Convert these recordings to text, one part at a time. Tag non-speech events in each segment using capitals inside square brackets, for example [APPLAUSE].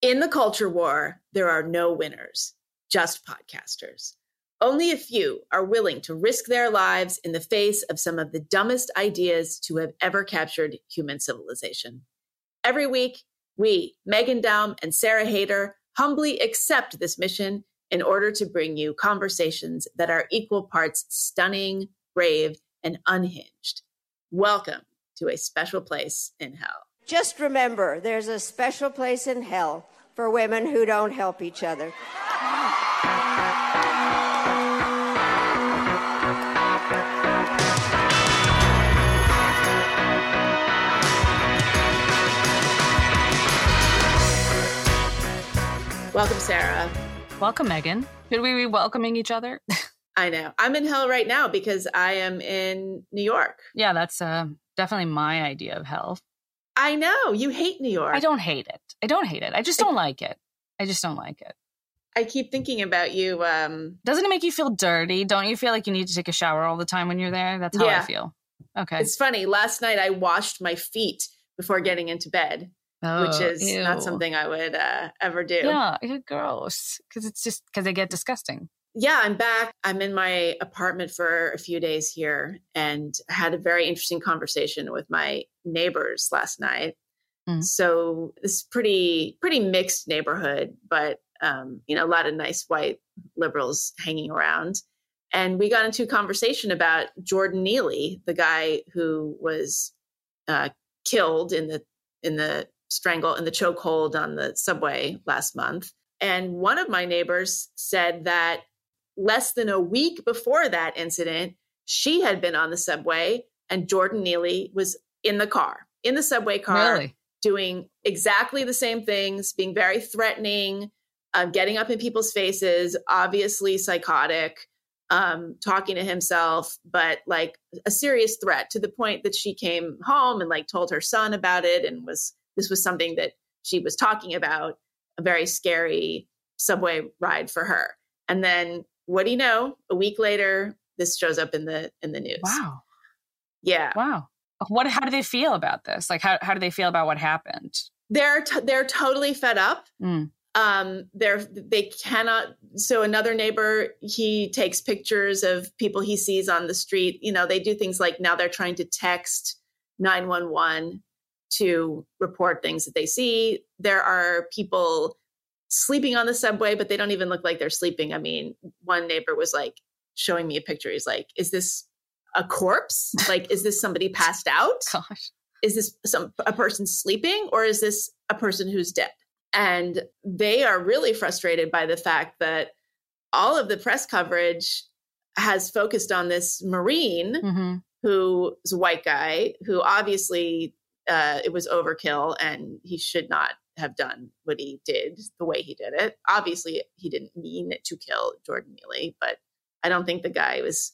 In the culture war, there are no winners, just podcasters. Only a few are willing to risk their lives in the face of some of the dumbest ideas to have ever captured human civilization. Every week, we, Meghan Daum and Sarah Haider, humbly accept this mission in order to bring you conversations that are equal parts stunning, brave, and unhinged. Welcome to a special place in hell. Just remember, there's a special place in hell for women who don't help each other. Welcome, Sarah. Welcome, Meghan. Should we be welcoming each other? [LAUGHS] I know. I'm in hell right now because I am in New York. yeah, that's uh, definitely my idea of hell. I know. You hate New York. I don't hate it. I don't hate it. I just don't like it. I just don't like it. I keep thinking about you. Um, Doesn't it make you feel dirty? Don't you feel like you need to take a shower all the time when you're there? That's how Yeah. I feel. Okay. it's funny. Last night I washed my feet before getting into bed, which Oh, is not something I would uh, ever do. Yeah, ew, gross. Because it's just because they get disgusting. yeah, I'm back. I'm in my apartment for a few days here and I had a very interesting conversation with my neighbors last night. Mm. So this is pretty pretty mixed neighborhood, but um, you know, a lot of nice white liberals hanging around. And we got into a conversation about Jordan Neely, the guy who was uh, killed in the in the strangle in the chokehold on the subway last month. And one of my neighbors said that less than a week before that incident, she had been on the subway and Jordan Neely was in the car, in the subway car, Really? doing exactly the same things, being very threatening, um, getting up in people's faces, obviously psychotic, um, talking to himself, but like a serious threat to the point that she came home and like told her son about it and was this was something that she was talking about, a very scary subway ride for her. And then what do you know? A week later, this shows up in the in the news. Wow. Yeah. Wow. What? How do they feel about this? Like, how how do they feel about what happened? They're t- they're totally fed up. Mm. um they're they cannot so another neighbor he takes pictures of people he sees on the street you know they do things like now they're trying to text 911 to report things that they see there are people sleeping on the subway but they don't even look like they're sleeping i mean one neighbor was like showing me a picture he's like is this a corpse? Like is this somebody [LAUGHS] passed out? Gosh. is this some a person sleeping or is this a person who's dead? And they are really frustrated by the fact that all of the press coverage has focused on this marine hmm who is a white guy who obviously uh, it was overkill and he should not have done what he did the way he did it. Obviously he didn't mean to kill jordan neely but i don't think the guy was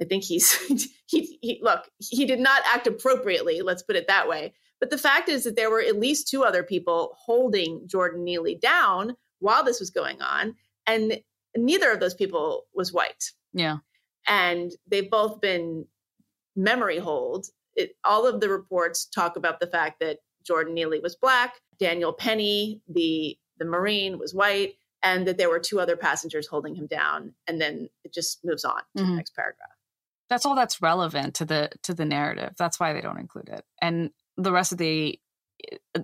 I think he's [LAUGHS] he, he look, he did not act appropriately, let's put it that way. But the fact is that there were at least two other people holding Jordan Neely down while this was going on, and neither of those people was white. Yeah. And they've both been memory hold. It, all of the reports talk about the fact that Jordan Neely was black, Daniel Penny, the the Marine, was white, and that there were two other passengers holding him down. And then it just moves on to the Mhm. next paragraph. That's all that's relevant to the to the narrative. That's why they don't include it. And the rest of the eh,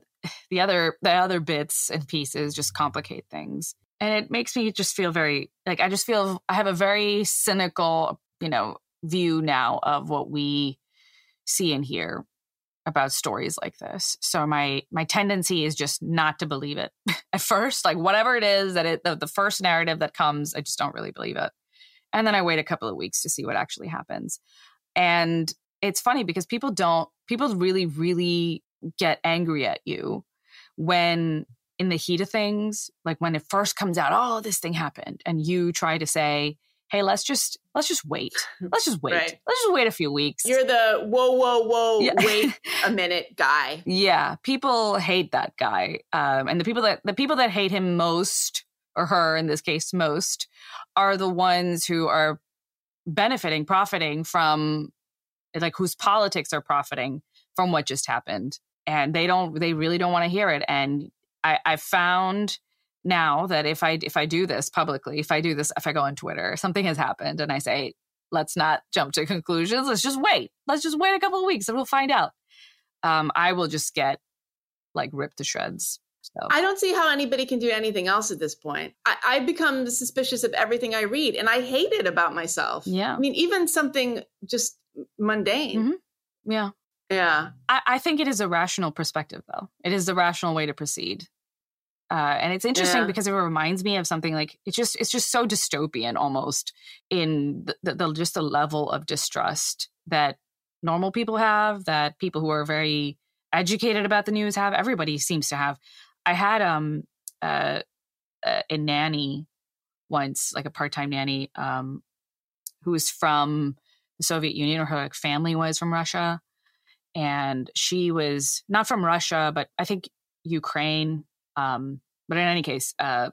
the other the other bits and pieces just complicate things. And it makes me just feel very like I just feel I have a very cynical, you know, view now of what we see and hear about stories like this. So my my tendency is just not to believe it [LAUGHS] at first. Like whatever it is that it the, the first narrative that comes, I just don't really believe it. And then I wait a couple of weeks to see what actually happens. And it's funny because people don't people really really get angry at you when in the heat of things, like when it first comes out, oh, this thing happened, and you try to say, hey, let's just let's just wait. [LAUGHS] Let's just wait. Right. Let's just wait a few weeks. You're the whoa, whoa, whoa, Yeah. wait [LAUGHS] a minute guy. Yeah, people hate that guy, um, and the people that the people that hate him most, or her in this case most, are the ones who are benefiting, profiting from, like whose politics are profiting from what just happened, and they don't, they really don't want to hear it. And I, I found now that if I if I do this publicly, if I do this, if I go on Twitter, something has happened, and I say, let's not jump to conclusions. Let's just wait. Let's just wait a couple of weeks, and we'll find out. Um, I will just get like ripped to shreds. So. I don't see how anybody can do anything else at this point. I, I become suspicious of everything I read, and I hate it about myself. Yeah, I mean, even something just mundane. Mm-hmm. Yeah, yeah. I, I, think it is a rational perspective, though. It is the rational way to proceed. Uh, and it's interesting yeah. because it reminds me of something like it's just it's just so dystopian almost in the, the, the just the level of distrust that normal people have that people who are very educated about the news have everybody seems to have i had um uh, uh a nanny once like a part-time nanny um who was from the soviet union or her like family was from russia and she was not from russia but i think ukraine um, but in any case, uh,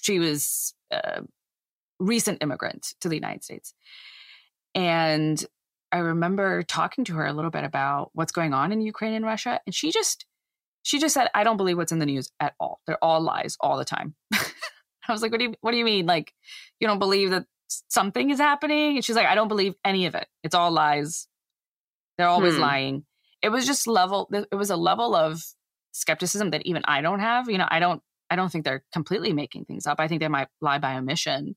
she was a recent immigrant to the United States. And I remember talking to her a little bit about what's going on in Ukraine and Russia. And she just, she just said, I don't believe what's in the news at all. They're all lies all the time. [LAUGHS] I was like, what do you, what do you mean? Like, you don't believe that something is happening? And she's like, I don't believe any of it. It's all lies. They're always hmm. lying. It was just level, it was a level of skepticism that even I don't have. You know, I don't I don't think they're completely making things up. I think they might lie by omission.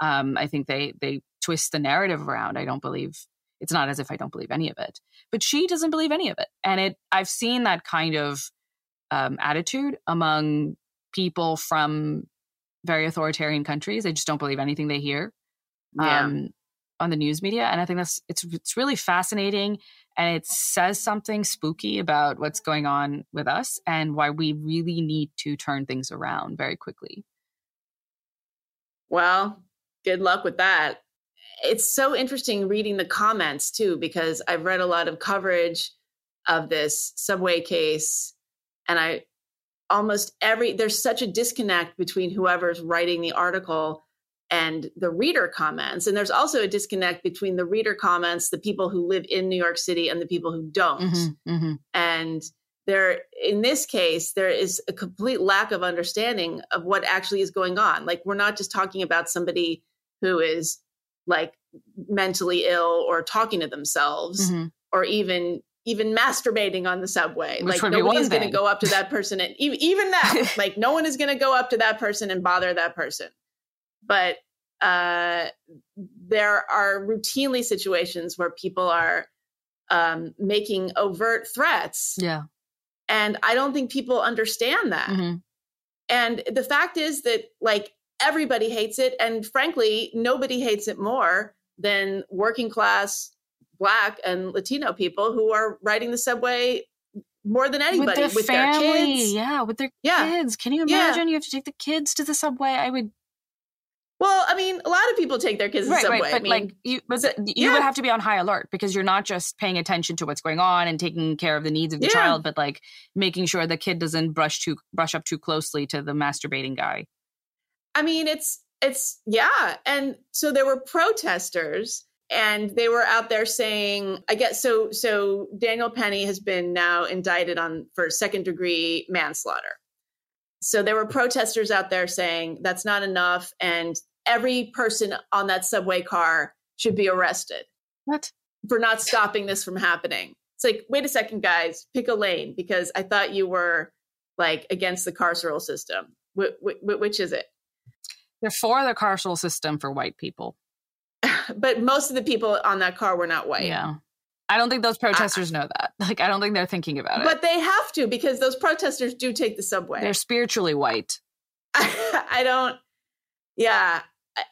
Um, I think they they twist the narrative around. I don't believe it's not as if I don't believe any of it, but she doesn't believe any of it. And it I've seen that kind of um, attitude among people from very authoritarian countries. They just don't believe anything they hear. Yeah. Um, on the news media and i think that's it's it's really fascinating and it says something spooky about what's going on with us and why we really need to turn things around very quickly. Well, good luck with that. It's so interesting reading the comments too, because I've read a lot of coverage of this subway case, and I almost every there's such a disconnect between whoever's writing the article and the reader comments. And there's also a disconnect between the reader comments, the people who live in New York City, and the people who don't. Mm-hmm, mm-hmm. And there, in this case, there is a complete lack of understanding of what actually is going on. Like, we're not just talking about somebody who is like mentally ill or talking to themselves mm-hmm. or even even masturbating on the subway. Which like nobody's going to go up to that person and even, even that, [LAUGHS] like no one is going to go up to that person and bother that person but uh, there are routinely situations where people are um, making overt threats. Yeah. And I don't think people understand that. Mm-hmm. And the fact is that, like, everybody hates it. And frankly, nobody hates it more than working class Black and Latino people who are riding the subway more than anybody with their, with family, their kids. Yeah, with their yeah. kids. Can you imagine yeah. you have to take the kids to the subway? I would well, I mean, a lot of people take their kids right, the subway. Right, but I mean, like you, but so, you yeah. would have to be on high alert because you're not just paying attention to what's going on and taking care of the needs of the child, but like making sure the kid doesn't brush too brush up too closely to the masturbating guy. I mean, it's it's yeah, and so there were protesters and they were out there saying i guess so so daniel penny has been now indicted on for second degree manslaughter so there were protesters out there saying that's not enough and every person on that subway car should be arrested. What? For not stopping this from happening. It's like, wait a second, guys, pick a lane because I thought you were like against the carceral system. Wh- wh- which is it? They're for the carceral system for white people. [LAUGHS] but most of the people on that car were not white. Yeah. I don't think those protesters know that. [LAUGHS] Like, I don't think they're thinking about it. But they have to because those protesters do take the subway. They're spiritually white. [LAUGHS] I don't. Yeah,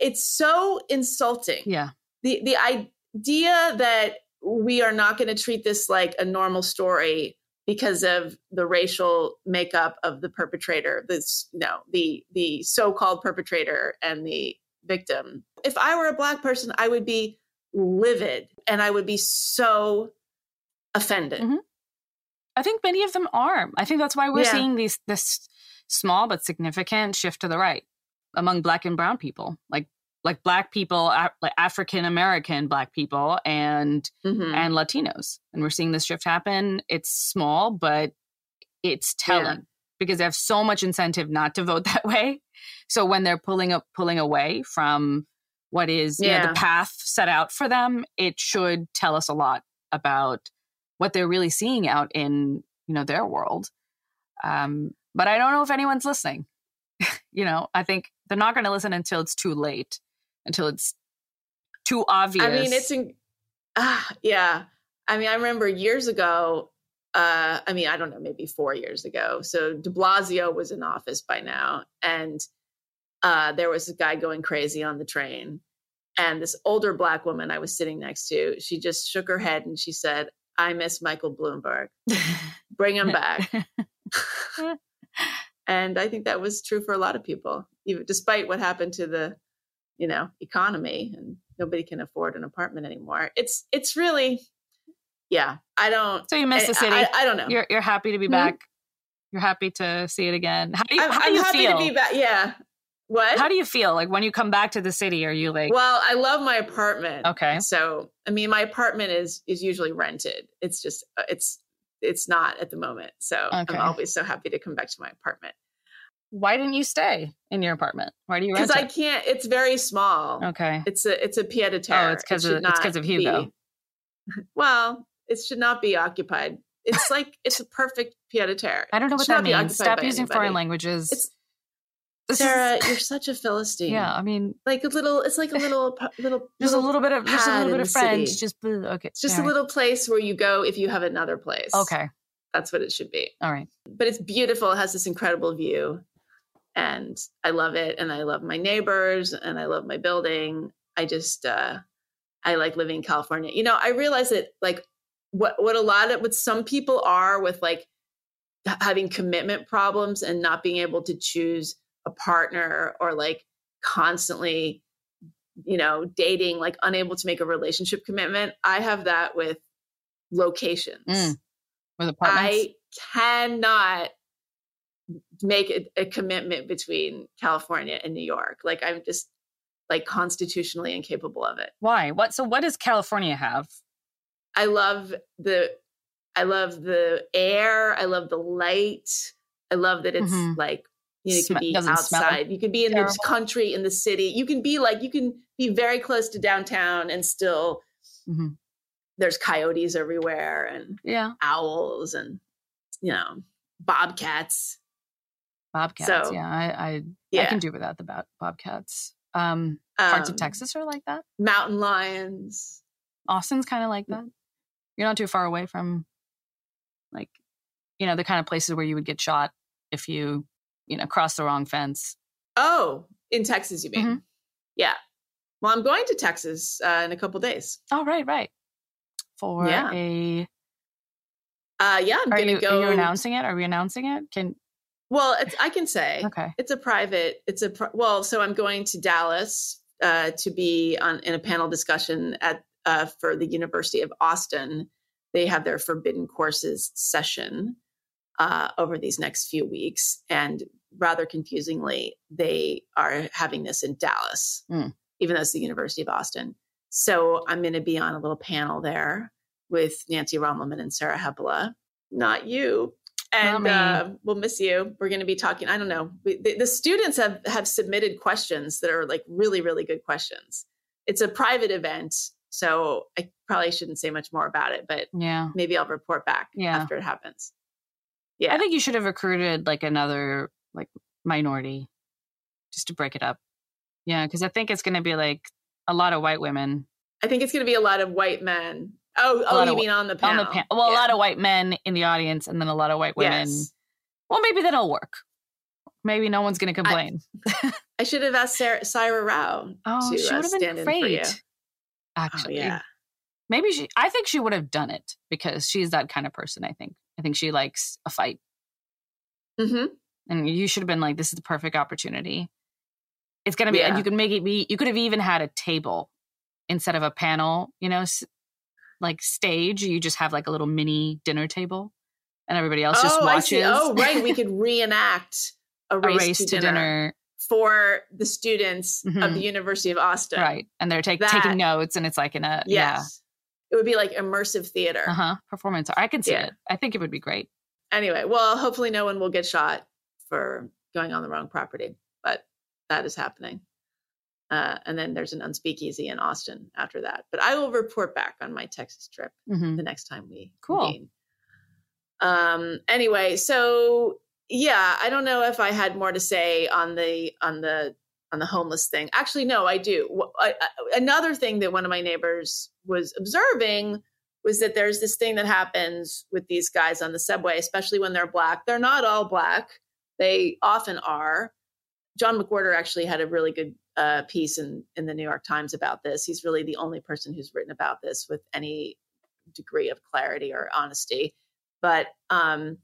it's so insulting. Yeah. The the idea that we are not going to treat this like a normal story because of the racial makeup of the perpetrator this no the the so-called perpetrator and the victim if i were a black person i would be livid and I would be so offended. Mm-hmm. I think many of them are. I think that's why we're yeah. seeing these this small but significant shift to the right among black and brown people. Like like black people, like African American black people and mm-hmm. and Latinos. And we're seeing this shift happen. It's small, but it's telling. Yeah. because they have so much incentive not to vote [LAUGHS] that way. So when they're pulling up pulling away from what is you know, the path set out for them, it should tell us a lot about what they're really seeing out in you know their world. Um, but I don't know if anyone's listening. [LAUGHS] you know, I think they're not going to listen until it's too late, until it's too obvious. I mean, it's in, ah, yeah. I mean, I remember years ago. Uh, I mean, I don't know, maybe four years ago. So De Blasio was in office by now, and uh, there was a guy going crazy on the train, and this older black woman I was sitting next to, she just shook her head and she said, "I miss Michael Bloomberg. [LAUGHS] Bring him back." [LAUGHS] and I think that was true for a lot of people, even despite what happened to the, you know, economy and nobody can afford an apartment anymore. It's it's really, yeah. I don't. so you miss I, the city. I, I don't know. You're you're happy to be Hmm? back. You're happy to see it again. How do you, I'm, how do I'm happy feel? to be back. Yeah. What? How do you feel like when you come back to the city? Are you like well, I love my apartment. okay? So I mean, my apartment is is usually rented. It's just uh, it's it's not at the moment. So Okay. I'm always so happy to come back to my apartment Why didn't you stay in your apartment? Why do you because I can't. It's very small. okay. It's a it's a pied a terre. Oh, it's 'cause It of- it's 'cause of Hugo. be- [LAUGHS] Well, it should not be occupied. It's like it's a perfect pied a terre. I don't know what that means. Stop using anybody. foreign languages. It's Sarah. [LAUGHS] you're such a philistine. yeah, I mean, like a little. It's like a [LAUGHS] little little. just a little- bit of just a little bit of French. city. Just okay. It's just all a little place where you go if you have another place. Okay. that's what it should be. All right. But it's beautiful. It has this incredible view, and I love it. And I love my neighbors, and I love my building. I just, uh, I like living in California. You know, I realize that like what what a lot of what some people are with like having commitment problems and not being able to choose a partner or like constantly you know dating like unable to make a relationship commitment i have that with locations Mm. With apartments. i cannot make a, a commitment between california and new york like i'm just like constitutionally incapable of it Why? What? So what does California have? I love the I love the air. I love the light. I love that it's Mhm. like you know, it could be doesn't outside. You could be in terrible. the country, in the city. You can be like you can be very close to downtown and still Mhm. there's coyotes everywhere and Yeah, owls and you know bobcats. bobcats. So, yeah, I I, Yeah, I can do without the bo- bobcats. Um, parts of Um, Texas are like that. mountain lions. Austin's kind of like that. You're not too far away from, like, you know, the kind of places where you would get shot if you, you know, cross the wrong fence. Oh, in Texas, you mean? Mhm. Yeah. Well, I'm going to Texas uh, in a couple days. Oh, right, right. For Yeah. a, Uh, yeah, I'm gonna you, go. are you announcing it? Are we announcing it? Can Well, it's, I can say okay. it's a private. It's a pri- well. So I'm going to Dallas uh, to be on in a panel discussion at uh, for the University of Austin. They have their Forbidden Courses session uh, over these next few weeks, and rather confusingly, they are having this in Dallas, Mm. even though it's the University of Austin. So I'm going to be on a little panel there with Nancy Rommelmann and Sarah Hepola. Not you. And uh, we'll miss you. We're going to be talking. I don't know. We, the, the students have have submitted questions that are like really, really good questions. It's a private event, so I probably shouldn't say much more about it. But Yeah. maybe I'll report back Yeah. after it happens. Yeah, I think you should have recruited like another like minority just to break it up. Yeah, because I think it's going to be like a lot of white women I think it's going to be a lot of white men. Oh, oh, you of- mean on the on panel? the panel. Well, a lot of white men in the audience, and then a lot of white women. Yes. Well, maybe that'll work. Maybe no one's going to complain. [LAUGHS] I should have asked Sarah, Saira Rao oh, to she uh, would have stand been in for you. great. Oh, Actually, yeah. maybe she. I think she would have done it because she's that kind of person. I think. I think she likes a fight, hmm and you should have been like, "This is the perfect opportunity." It's gonna be, and you can make it be. You could have even had a table instead of a panel. You know, s- like stage. You just have like a little mini dinner table, and everybody else just oh, I watches. Oh, right. We could [LAUGHS] reenact a a race, race to, to dinner, dinner for the students of Mhm. the University of Austin. right and they're take, That- taking notes and it's like in a Yes. It would be like immersive theater. uh-huh performance i can see Yeah. it i think it would be great Anyway, well, hopefully no one will get shot for going on the wrong property. But that is happening. Uh, and then there's an unspeakeasy in Austin after that. But I will report back on my Texas trip Mhm. the next time we Cool. convene. Um. Anyway, so yeah, I don't know if I had more to say on the on the on the homeless thing. Actually, no, I do. I, I, another thing that one of my neighbors was observing was that there's this thing that happens with these guys on the subway, especially when they're black. They're not all black. They often are. John McWhorter actually had a really good uh, piece in in the New York Times about this. He's really the only person who's written about this with any degree of clarity or honesty. But um,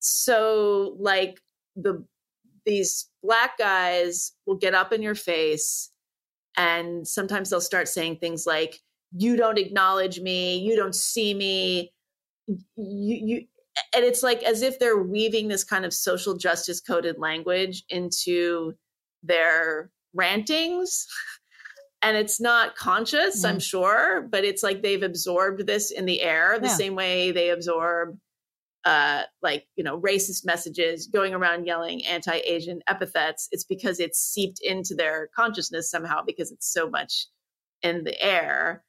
so like the these black guys will get up in your face and sometimes they'll start saying things like you don't acknowledge me you don't see me you you and it's like as if they're weaving this kind of social justice coded language into their rantings [LAUGHS] and it's not conscious i'm Mm. sure but it's like they've absorbed this in the air the Yeah. same way they absorb uh, like you know racist messages going around yelling anti-asian epithets it's because it's seeped into their consciousness somehow because it's so much in the air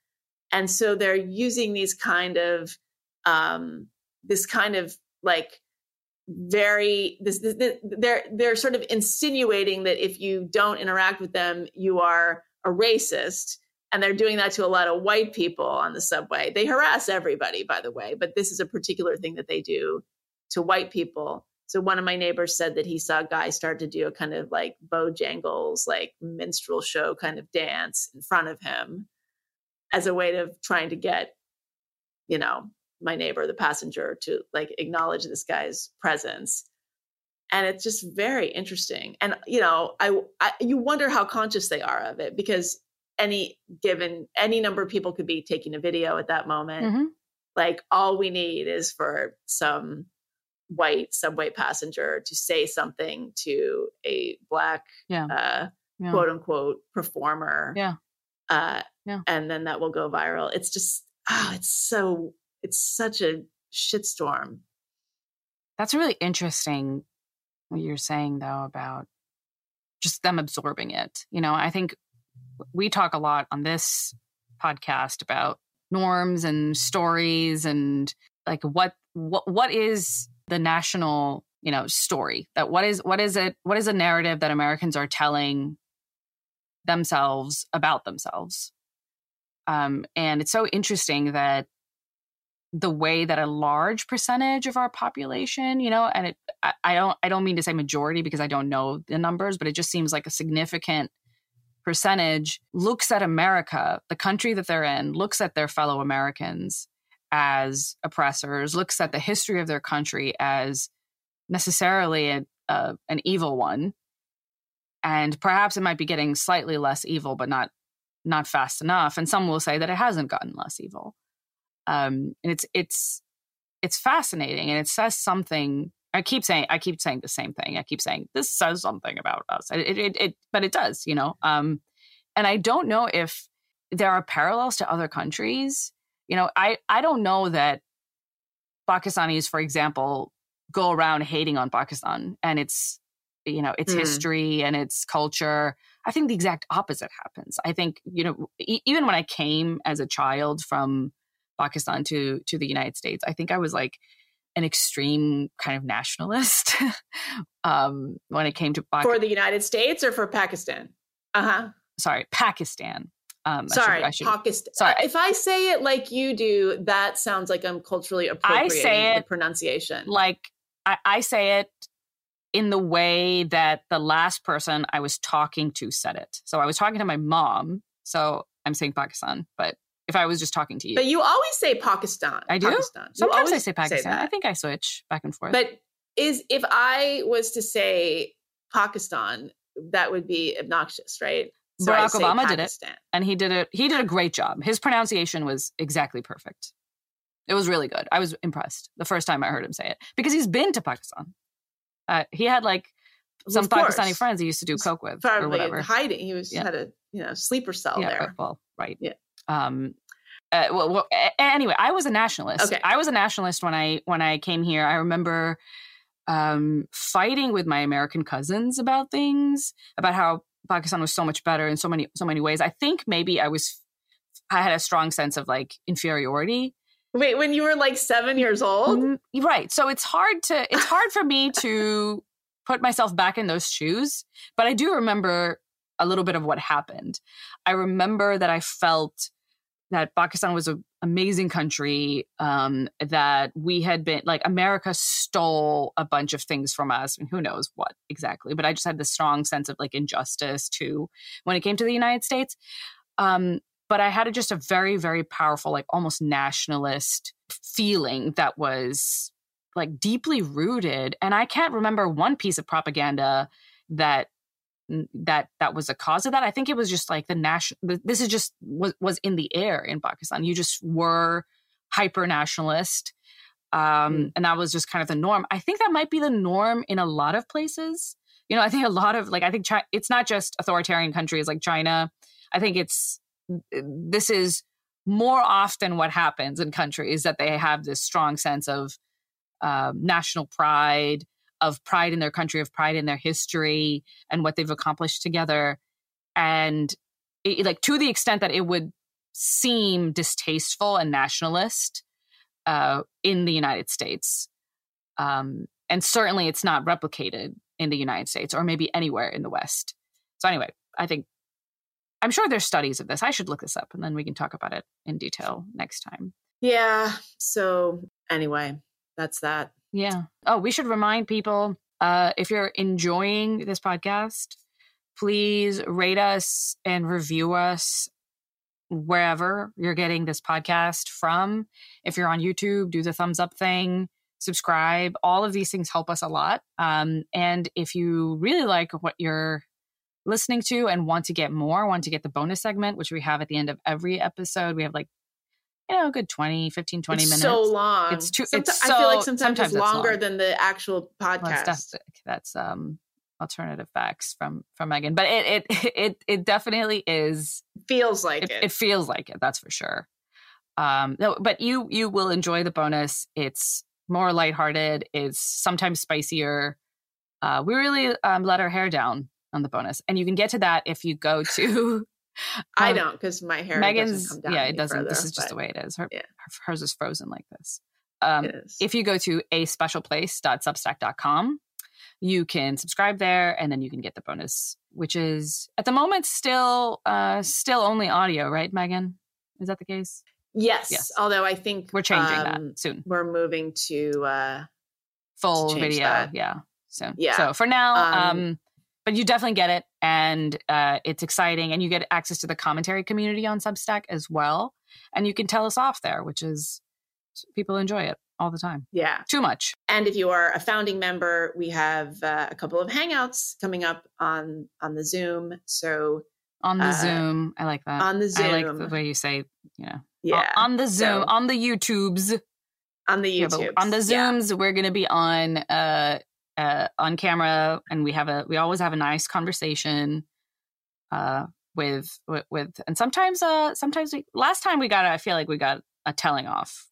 and so they're using these kind of um this kind of like very this, this, this- they're they're sort of insinuating that if you don't interact with them you are a racist. And they're doing that to a lot of white people on the subway. They harass everybody by the way but this is a particular thing that they do to white people. So one of my neighbors said that he saw a guy start to do a kind of like bojangles like minstrel show kind of dance in front of him as a way of trying to get you know my neighbor the passenger to like acknowledge this guy's presence and it's just very interesting and you know I, I you wonder how conscious they are of it because any given any number of people could be taking a video at that moment Mhm. like all we need is for some white subway passenger to say something to a black Yeah. uh, Yeah. quote unquote performer Yeah. uh, Yeah. and then that will go viral it's just oh it's so it's such a shitstorm That's really interesting what you're saying though about just them absorbing it. You know, I think we talk a lot on this podcast about norms and stories and like what what what is the national, you know, story? That what is what is it what is a narrative that Americans are telling themselves about themselves? Um and it's so interesting that the way that a large percentage of our population, you know, and it, I, I don't, I don't mean to say majority because I don't know the numbers, but it just seems like a significant percentage looks at America, the country that they're in, looks at their fellow Americans as oppressors, looks at the history of their country as necessarily a, a, an evil one, and perhaps it might be getting slightly less evil, but not not fast enough. And some will say that it hasn't gotten less evil. Um, and it's it's it's fascinating and it says something i keep saying i keep saying the same thing. I keep saying this says something about us. It it, it but it does you know? Um and i don't know if there are parallels to other countries. You know i i don't know that pakistanis for example go around hating on pakistan and its you know its Hmm. history and its culture i think the exact opposite happens i think you know e- even when i came as a child from Pakistan to to the United States. I think I was like an extreme kind of nationalist [LAUGHS] um, when it came to Pakistan. for the united states or for pakistan uh-huh Sorry, Pakistan. Um, I should- sorry I should- pakistan sorry. if i say it like you do that sounds like i'm culturally appropriating say the it pronunciation like I, I say it in the way that the last person I was talking to said it. So I was talking to my mom. So I'm saying Pakistan, but if I was just talking to you, but you always say pakistan I do? pakistan. Sometimes I say Pakistan. I think I switch back and forth. But is if I was to say Pakistan, that would be obnoxious, right? I Barack say Obama did it. And he did it he did a great job his pronunciation was exactly perfect it was really good i was impressed the first time i heard him say it because he's been to pakistan uh, he had like some Of course. pakistani friends he used to do coke with or whatever hiding. He was Yeah. had a you know sleeper cell yeah there. well right Yeah. um uh, well, well anyway i was a nationalist Okay. i was a nationalist when i when i came here i remember um, fighting with my American cousins about things, about how Pakistan was so much better in so many so many ways. I think maybe I was I had a strong sense of like inferiority. Wait, when you were like seven years old, mm, right? So it's hard to it's hard for me to put myself back in those shoes, but I do remember a little bit of what happened. I remember that I felt that Pakistan was an amazing country, um, that we had been like America stole a bunch of things from us, and who knows what exactly. But I just had this strong sense of like injustice too when it came to the United States. Um, but I had a, just a very, very powerful, like almost nationalist feeling that was like deeply rooted. And I can't remember one piece of propaganda that that that was a cause of that. I think it was just like the national. This is just was was in the air in Pakistan. You just were hyper nationalist, um, mm. and that was just kind of the norm. I think that might be the norm in a lot of places. You know, I think a lot of like I think China, it's not just authoritarian countries like China. I think it's this is more often what happens in countries that they have this strong sense of um, national pride of pride in their country, of pride in their history and what they've accomplished together. And it, like to the extent that it would seem distasteful and nationalist uh, in the United States. Um, and certainly it's not replicated in the United States or maybe anywhere in the West. So, anyway, I think I'm sure there's studies of this. I should look this up and then we can talk about it in detail next time. Yeah. So, anyway, that's that. Yeah. Oh, we should remind people uh, if you're enjoying this podcast, please rate us and review us wherever you're getting this podcast from. If you're on YouTube, do the thumbs up thing, subscribe. All of these things help us a lot. Um, and if you really like what you're listening to and want to get more, want to get the bonus segment, which we have at the end of every episode, we have like you know, a good 20, 15, 20 it's minutes. so long. It's too, it's so, I feel like sometimes, sometimes it's longer long. than the actual podcast. Well, that's, um, alternative facts from from Meghan, but it it [LAUGHS] it it definitely is feels like it. It, it feels like it. That's for sure. Um, no, but you you will enjoy the bonus. It's more lighthearted. It's sometimes spicier. Uh, we really um, let our hair down on the bonus, and you can get to that if you go to [LAUGHS] I um, don't because my hair Meghan's yeah it doesn't. Further, this is just the way it is. Her, yeah. hers is frozen like this. Um, if you go to a special specialplace.substack.com, you can subscribe there, and then you can get the bonus, which is at the moment still uh, still only audio, right, Megan? Is that the case? Yes. Yes. Although I think we're changing um, that soon. We're moving to uh, full video. That. Yeah. So yeah. So for now, um, um but you definitely get it and uh, it's exciting and you get access to the commentary community on substack as well and you can tell us off there which is people enjoy it all the time. Yeah. Too much. And if you are a founding member we have uh, a couple of hangouts coming up on on the zoom so on the uh, zoom. I like that. on the zoom i like the way you say you know yeah. on the zoom so, on the youtubes. On the youtube yeah, on the zooms yeah. we're going to be on uh uh, on camera, and we have a we always have a nice conversation uh, with, with with and sometimes uh sometimes we last time we got I feel like we got a telling off.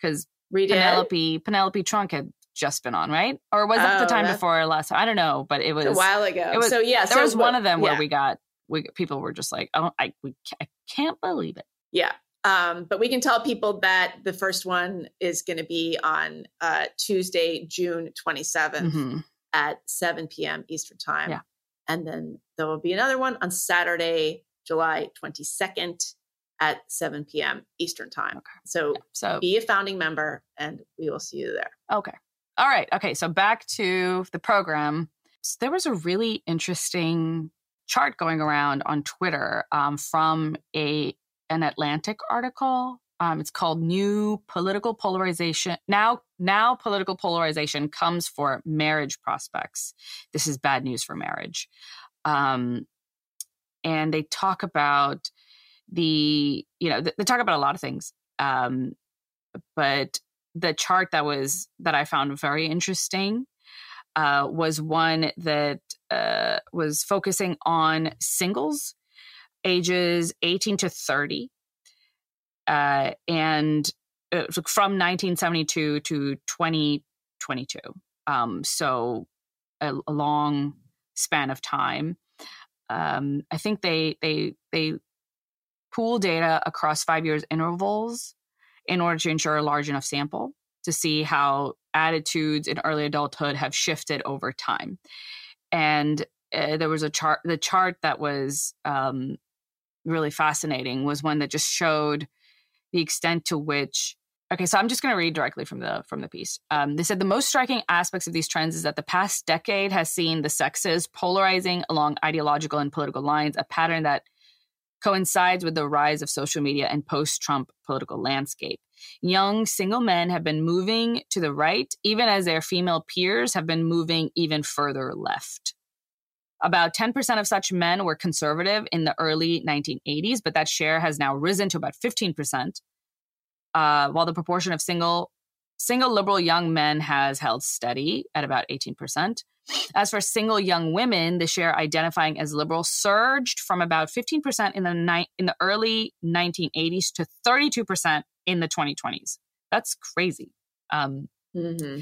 Because Penelope Penelope Trunk had just been on right? Or was that oh, the time before or last time I don't know but it was a while ago. it was, so yeah there so, was one of them yeah. where we got we people were just like oh I we I can't believe it. Yeah um, but we can tell people that the first one is going to be on uh, Tuesday, June 27th mm-hmm. at 7 p.m. Eastern Time. Yeah. And then there will be another one on Saturday, July 22nd at 7 p.m. Eastern Time. Okay. So, yeah. so be a founding member and we will see you there. Okay. All right. Okay. So back to the program. So there was a really interesting chart going around on Twitter um, from a an Atlantic article. Um, it's called "New Political Polarization." Now, now political polarization comes for marriage prospects. This is bad news for marriage. Um, and they talk about the, you know, they talk about a lot of things. Um, but the chart that was that I found very interesting uh, was one that uh, was focusing on singles ages 18 to 30. Uh, and uh, from 1972 to 2022. um, so a, a, long span of time. Um, I think they they they pool data across five years intervals in order to ensure a large enough sample to see how attitudes in early adulthood have shifted over time. And uh, there was a chart, the chart that was um, really fascinating was one that just showed the extent to which Okay, so I'm just going to read directly from the from the piece. Um, they said the most striking aspects of these trends is that the past decade has seen the sexes polarizing along ideological and political lines, a pattern that coincides with the rise of social media and post-Trump political landscape. Young single men have been moving to the right, even as their female peers have been moving even further left. About 10% of such men were conservative in the early 1980s, but that share has now risen to about 15% uh, while the proportion of single single liberal young men has held steady at about 18%. As for single young women, the share identifying as liberal surged from about 15% in the ni- in the early 1980s to 32% in the 2020s. That's crazy. Um, mm-hmm.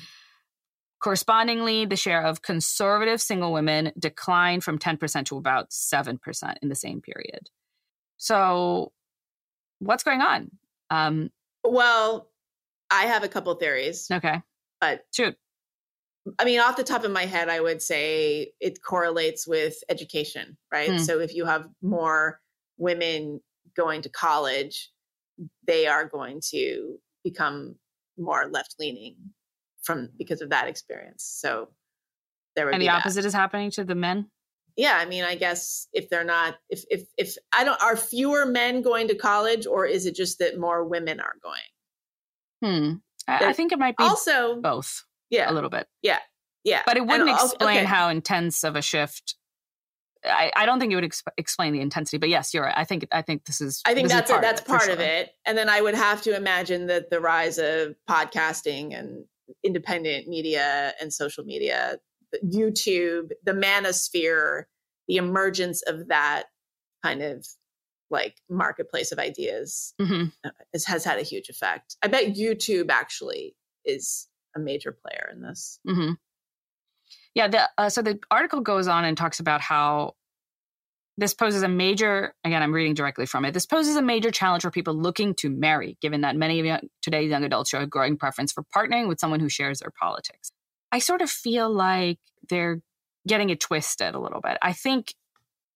Correspondingly, the share of conservative single women declined from 10% to about 7% in the same period. So, what's going on? Um, well, I have a couple theories. Okay. But shoot. I mean, off the top of my head, I would say it correlates with education, right? Mm. So if you have more women going to college, they are going to become more left leaning from because of that experience. So there would and the opposite is happening to the men. Yeah, I mean, I guess if they're not, if if if I don't, are fewer men going to college, or is it just that more women are going? Hmm. I, I think it might be also both. Yeah, a little bit. Yeah, yeah. But it wouldn't and, explain okay. how intense of a shift. I, I don't think it would exp- explain the intensity, but yes, you're right. I think I think this is. I think that's it, that's part sure. of it, and then I would have to imagine that the rise of podcasting and independent media and social media YouTube, the manosphere, the emergence of that kind of like marketplace of ideas mm-hmm. Uh, is, has had a huge effect. I bet YouTube actually is a major player in this. Mm-hmm. Yeah. The, uh, so the article goes on and talks about how this poses a major, again, I'm reading directly from it. This poses a major challenge for people looking to marry, given that many of today's young adults show a growing preference for partnering with someone who shares their politics. I sort of feel like they're getting it twisted a little bit. I think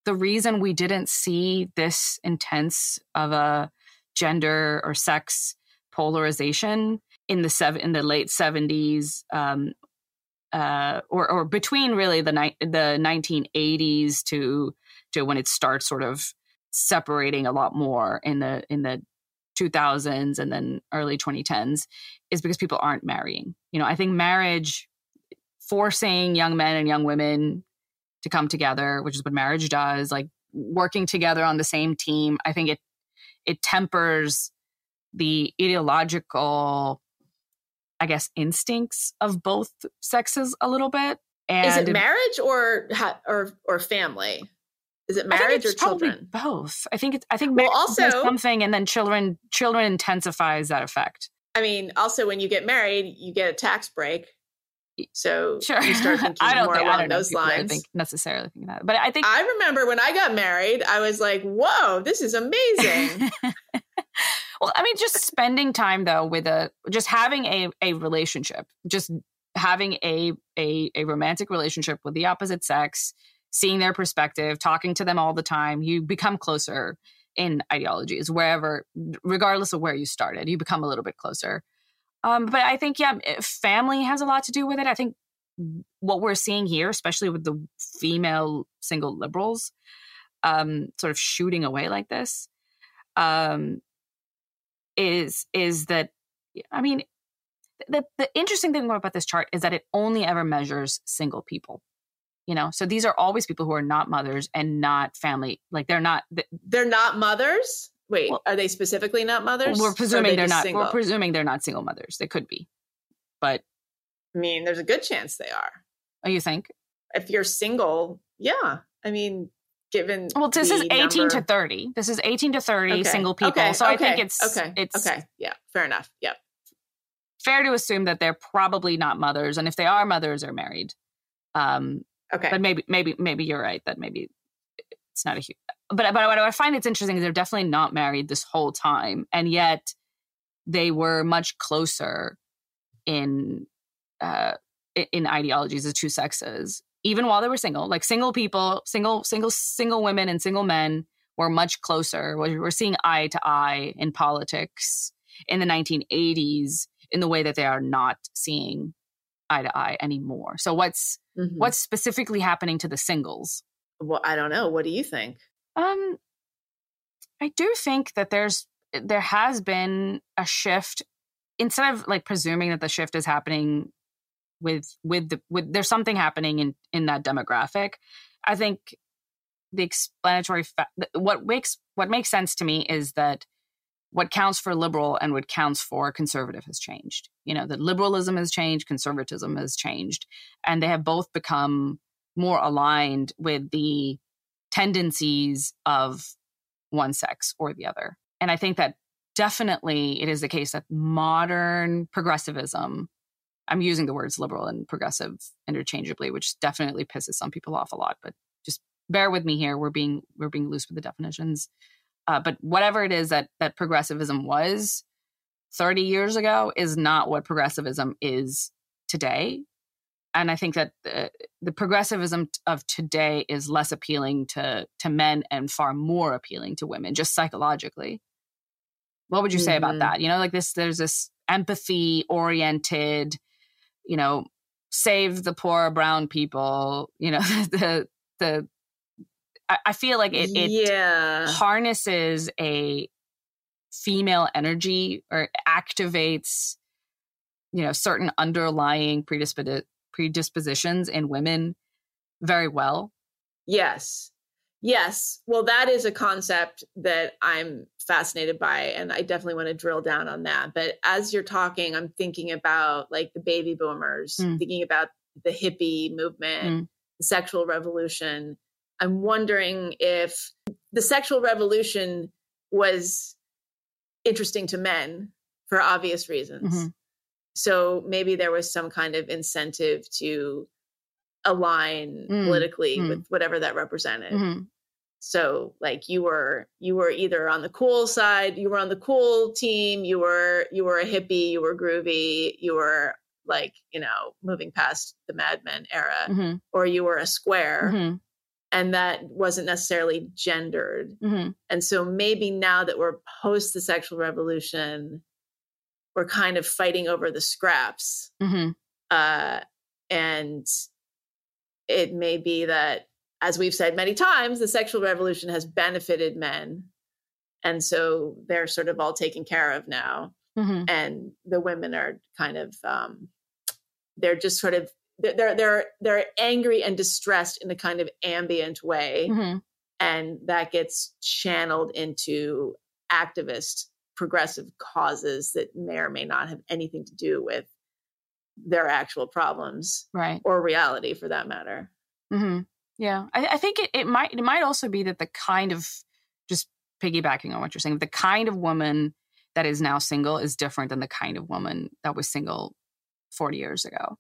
the reason we didn't see this intense of a gender or sex polarization in the seven in the late 70s um, uh, or or between really the ni- the 1980s to to when it starts sort of separating a lot more in the in the 2000s and then early 2010s is because people aren't marrying. You know, I think marriage forcing young men and young women to come together, which is what marriage does, like working together on the same team. I think it it tempers the ideological I guess instincts of both sexes a little bit. And is it marriage or or or family? Is it marriage or children? Both. I think it's. I think well, also something, and then children children intensifies that effect. I mean, also when you get married, you get a tax break. So sure. you start [LAUGHS] thinking I don't more think, along I don't those lines. Think necessarily thinking that, but I think I remember when I got married, I was like, "Whoa, this is amazing." [LAUGHS] well, I mean, just spending time though with a just having a a relationship, just having a a a romantic relationship with the opposite sex, seeing their perspective, talking to them all the time, you become closer in ideologies wherever, regardless of where you started, you become a little bit closer. Um, but I think, yeah, eh, family has a lot to do with it. I think what we're seeing here, especially with the female single liberals, um, sort of shooting away like this, um, is is that I mean, the the interesting thing about this chart is that it only ever measures single people. You know, so these are always people who are not mothers and not family. Like they're not. They're not mothers. Wait, well, are they specifically not mothers? We're presuming they are not. Single? We're presuming they're not single mothers. They could be, but I mean, there's a good chance they are. Oh, you think? If you're single, yeah. I mean, given well, this is 18 number... to 30. This is 18 to 30 okay. single people. Okay. So okay. I think it's okay. It's okay. Yeah, fair enough. Yep. fair to assume that they're probably not mothers, and if they are mothers, are married. Um, Okay. but maybe maybe maybe you're right that maybe it's not a huge but but what I find it's interesting is they're definitely not married this whole time and yet they were much closer in uh in ideologies as two sexes even while they were single. Like single people single single single women and single men were much closer. We're seeing eye to eye in politics in the 1980s in the way that they are not seeing eye to eye anymore. So what's Mhm. what's specifically happening to the singles Well, I don't know. What do you think? um i do think that there's there has been a shift instead of like presuming that the shift is happening with with the with there's something happening in in that demographic i think the explanatory fa- what makes what makes sense to me is that what counts for liberal and what counts for conservative has changed you know that liberalism has changed conservatism has changed and they have both become more aligned with the tendencies of one sex or the other. And I think that definitely it is the case that modern progressivism, I'm using the words liberal and progressive interchangeably, which definitely pisses some people off a lot, but just bear with me here. We're being we're being loose with the definitions. Uh, but whatever it is that that progressivism was 30 years ago is not what progressivism is today and I think that the, the progressivism of today is less appealing to to men and far more appealing to women, just psychologically. What would you say about Mhm. that? You know, like this, there's this empathy oriented, you know, save the poor brown people. You know, [LAUGHS] the the. I, I feel like it, it yeah. harnesses a female energy or activates you know certain underlying predisp- predispositions in women very well Yes. Yes. Well, that is a concept that I'm fascinated by, and I definitely want to drill down on that. But as you're talking, I'm thinking about like the baby boomers, Mm. thinking about the hippie movement, Mm. the sexual revolution. I'm wondering if the sexual revolution was interesting to men for obvious reasons. Mhm. So maybe there was some kind of incentive to align Mm, politically mm. with whatever that represented. Mhm. So like you were you were either on the cool side, you were on the cool team, you were you were a hippie, you were groovy, you were like, you know, moving past the Mad Men era, Mhm. or you were a square. And that wasn't necessarily gendered. Mhm. And so maybe now that we're post the sexual revolution, we're kind of fighting over the scraps. Mhm. Uh, and it may be that, as we've said many times, the sexual revolution has benefited men. And so they're sort of all taken care of now. Mhm. And the women are kind of, um, they're just sort of, they're, they're, they're, angry and distressed in a kind of ambient way. Mhm. and that gets channeled into activist progressive causes that may or may not have anything to do with their actual problems right. or reality for that matter. Hmm Yeah, I, I think it, it might it might also be that the kind of just piggybacking on what you're saying, the kind of woman that is now single is different than the kind of woman that was single 40 years ago.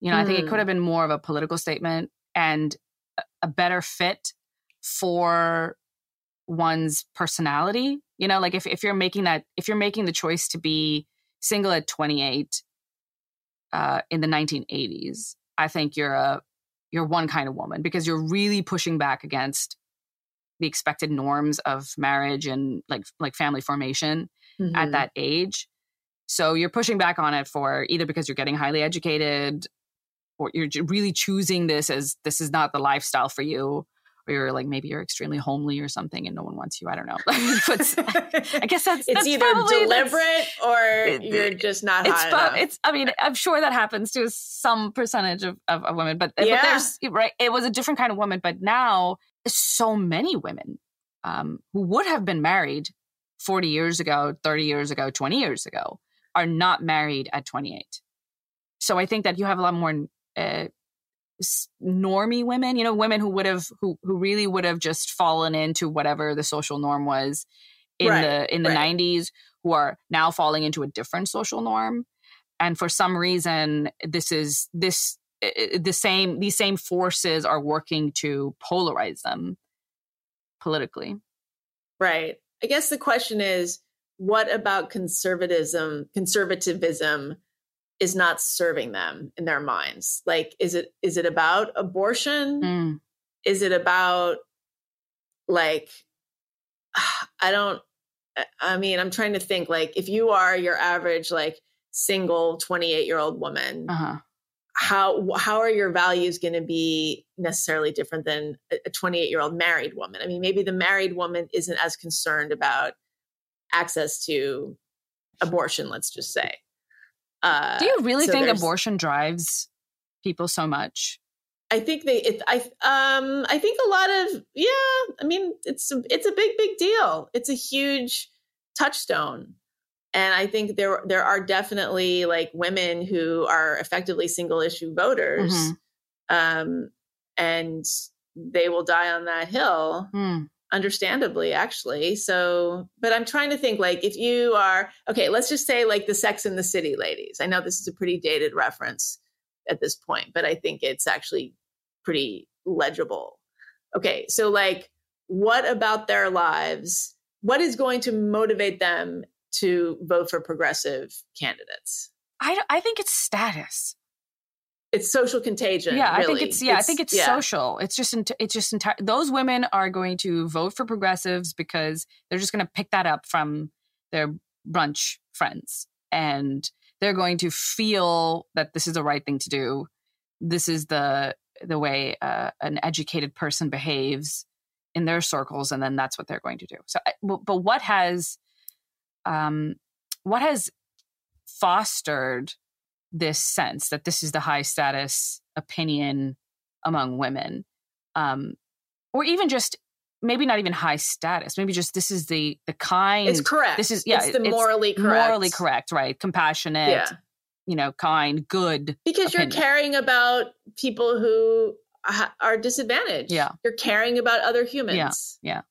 You know, I think it Mm. could have been more of a political statement and a- better fit for one's personality. You know, like if, if you're making that if you're making the choice to be single at 28 uh, in the 1980s, I think you're a you're one kind of woman because you're really pushing back against the expected norms of marriage and like like family formation at Mhm. that age. So you're pushing back on it for either because you're getting highly educated or you're really choosing this as this is not the lifestyle for you or you're like maybe you're extremely homely or something and no one wants you. I don't know. [LAUGHS] But I guess that's it's that's either probably- deliberate or it- you're just not it's hot enough. it's i mean i'm sure that happens to some percentage of, of, of women but, but there's right it was a different kind of woman but now so many women um, who would have been married 40 years ago 30 years ago 20 years ago are not married at 28 so i think that you have a lot more uh, normie women you know women who would have who who really would have just fallen into whatever the social norm was in Right, the in the right. 90s who are now falling into a different social norm. And for some reason this is this the same these same forces are working to polarize them politically. Right. I guess the question is what about conservatism conservatism is not serving them in their minds like is it is it about abortion mm. is it about like [SIGHS] i don't i mean i'm trying to think like if you are your average like single 28 year old woman uh-huh. how how are your values going to be necessarily different than a 28 year old married woman i mean maybe the married woman isn't as concerned about access to abortion let's just say uh, do you really so think abortion drives people so much I think they it, I um I think a lot of yeah I mean it's it's a big big deal it's a huge touchstone and I think there there are definitely like women who are effectively single issue voters, mm-hmm. um, and they will die on that hill. Mm. Understandably, actually. So, but I'm trying to think like if you are okay, let's just say like the Sex in the City ladies. I know this is a pretty dated reference at this point, but I think it's actually pretty legible. Okay, so like, what about their lives? What is going to motivate them to vote for progressive candidates? I, I think it's status. It's social contagion. Yeah, really. I think it's yeah, it's, I think it's yeah. social. It's just it's just entire. Those women are going to vote for progressives because they're just going to pick that up from their brunch friends, and they're going to feel that this is the right thing to do. This is the the way uh, an educated person behaves in their circles, and then that's what they're going to do. So, but what has um, what has fostered this sense that this is the high status opinion among women um, or even just maybe not even high status maybe just this is the the kind it's correct. this is yeah it's the morally correct. morally correct right? Compassionate yeah. you know kind good because opinion. you're caring about people who are disadvantaged. Yeah. You're caring about other humans. yeah yeah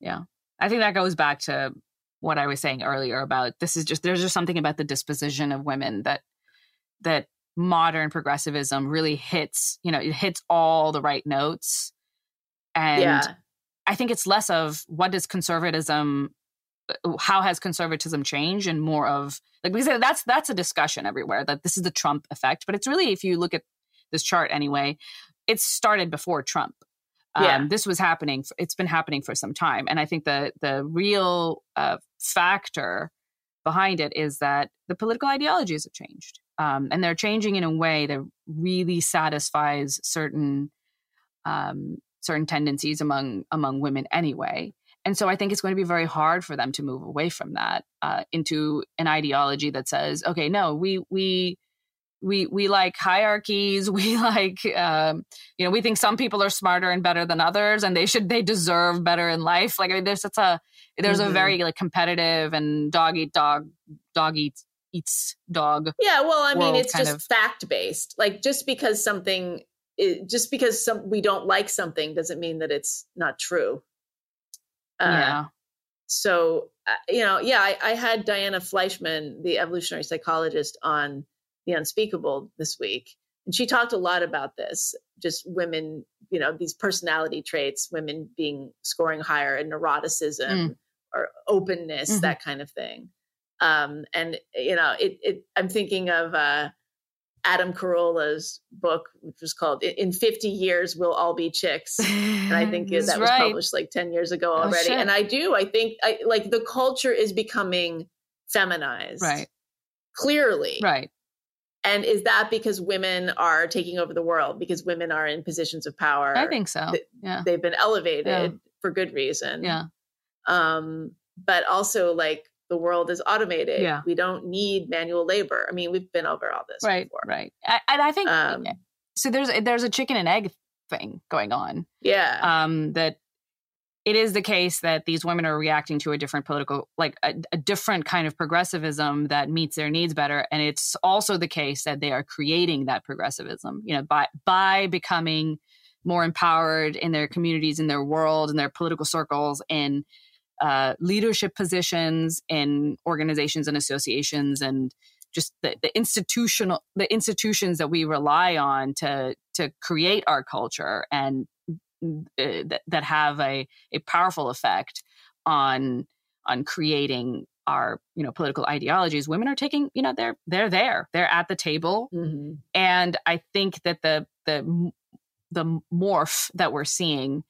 yeah. I think that goes back to what I was saying earlier about this is just there's just something about the disposition of women that that modern progressivism really hits, you know, it hits all the right notes. And yeah. I think it's less of what does conservatism uh, how has conservatism changed and more of like because that's that's a discussion everywhere that this is the Trump effect, but it's really if you look at this chart anyway, it started before Trump. Yeah. Um, this was happening. It's been happening for some time, and I think the the real uh, factor behind it is that the political ideologies have changed, um, and they're changing in a way that really satisfies certain um, certain tendencies among among women anyway. And so I think it's going to be very hard for them to move away from that uh, into an ideology that says, okay, no, we we we we like hierarchies [LAUGHS] we like um, you know we think some people are smarter and better than others and they should they deserve better in life like I mean, there's such a there's mm-hmm. a very like competitive and dog eat dog dog eats eats dog yeah well i mean it's just of. fact based like just because something just because some we don't like something doesn't mean that it's not true uh, yeah so uh, you know yeah I, I had diana fleischman the evolutionary psychologist on the unspeakable this week and she talked a lot about this just women you know these personality traits women being scoring higher in neuroticism mm. or openness mm-hmm. that kind of thing um and you know it, it i'm thinking of uh adam carolla's book which was called in 50 years we'll all be chicks and i think [LAUGHS] that was right. published like 10 years ago oh, already oh, and i do i think I, like the culture is becoming feminized right clearly right and is that because women are taking over the world because women are in positions of power? I think so. Yeah. They've been elevated yeah. for good reason. Yeah. Um, but also like the world is automated. Yeah. We don't need manual labor. I mean, we've been over all this. Right. Before. Right. I, and I think um, so. There's there's a chicken and egg thing going on. Yeah. Um. That it is the case that these women are reacting to a different political like a, a, different kind of progressivism that meets their needs better and it's also the case that they are creating that progressivism you know by by becoming more empowered in their communities in their world in their political circles in uh, leadership positions in organizations and associations and just the, the institutional the institutions that we rely on to to create our culture and uh, that, that have a, a powerful effect on on creating our you know political ideologies women are taking you know they're they're there they're at the table mm-hmm. and i think that the the the morph that we're seeing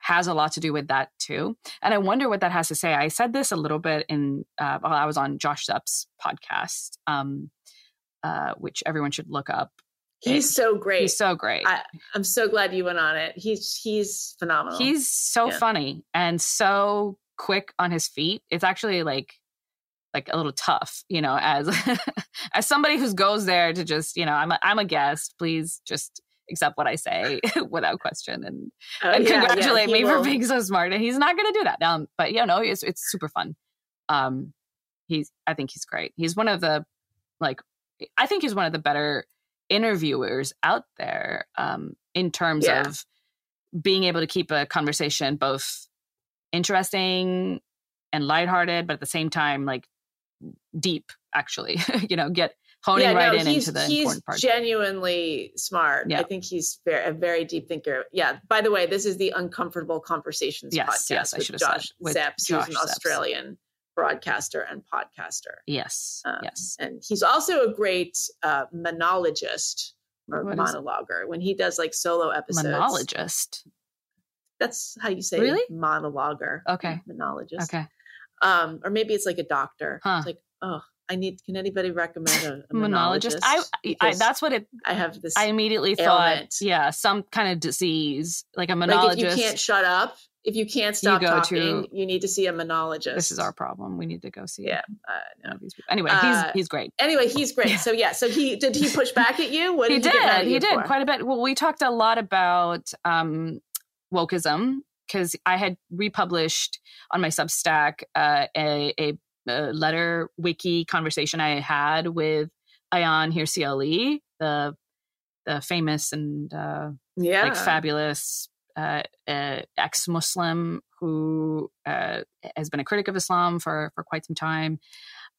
has a lot to do with that too and i wonder what that has to say i said this a little bit in uh, while i was on josh Zepps' podcast um, uh, which everyone should look up He's so great. He's so great. I, am so glad you went on it. He's he's phenomenal. He's so yeah. funny and so quick on his feet. It's actually like like a little tough, you know, as [LAUGHS] as somebody who goes there to just, you know, I'm a, I'm a guest. Please just accept what I say [LAUGHS] without question and, oh, and yeah, congratulate yeah, me will. for being so smart. And he's not going to do that. Um, but you know, it's it's super fun. Um, he's I think he's great. He's one of the like I think he's one of the better interviewers out there um, in terms yeah. of being able to keep a conversation both interesting and lighthearted, but at the same time, like deep, actually, [LAUGHS] you know, get honing yeah, right no, in into the important part. He's genuinely smart. Yeah. I think he's very, a very deep thinker. Yeah. By the way, this is the Uncomfortable Conversations yes, podcast yes, with Josh with Zepps, Josh who's an Australian broadcaster and podcaster. Yes. Um, yes. And he's also a great uh, monologist or what monologuer when he does like solo episodes. Monologist. That's how you say really? monologuer. Okay. Monologist. Okay. Um, or maybe it's like a doctor. Huh. It's like, oh, I need. Can anybody recommend a, a monologist? I, I, that's what it. I have this. I immediately ailment. thought, yeah, some kind of disease, like a monologist. Like if you can't shut up, if you can't stop you talking, to, you need to see a monologist. This is our problem. We need to go see. Yeah. Uh, no. Anyway, he's uh, he's great. Anyway, he's great. So yeah. So he did he push back at you? What did he, he did? He did for? quite a bit. Well, we talked a lot about um, wokeism because I had republished on my Substack uh, a, a, a, LetterWiki conversation I had with Ayaan Hirsi Ali, the the famous and uh, yeah. like fabulous uh, uh, ex-Muslim who uh, has been a critic of Islam for for quite some time,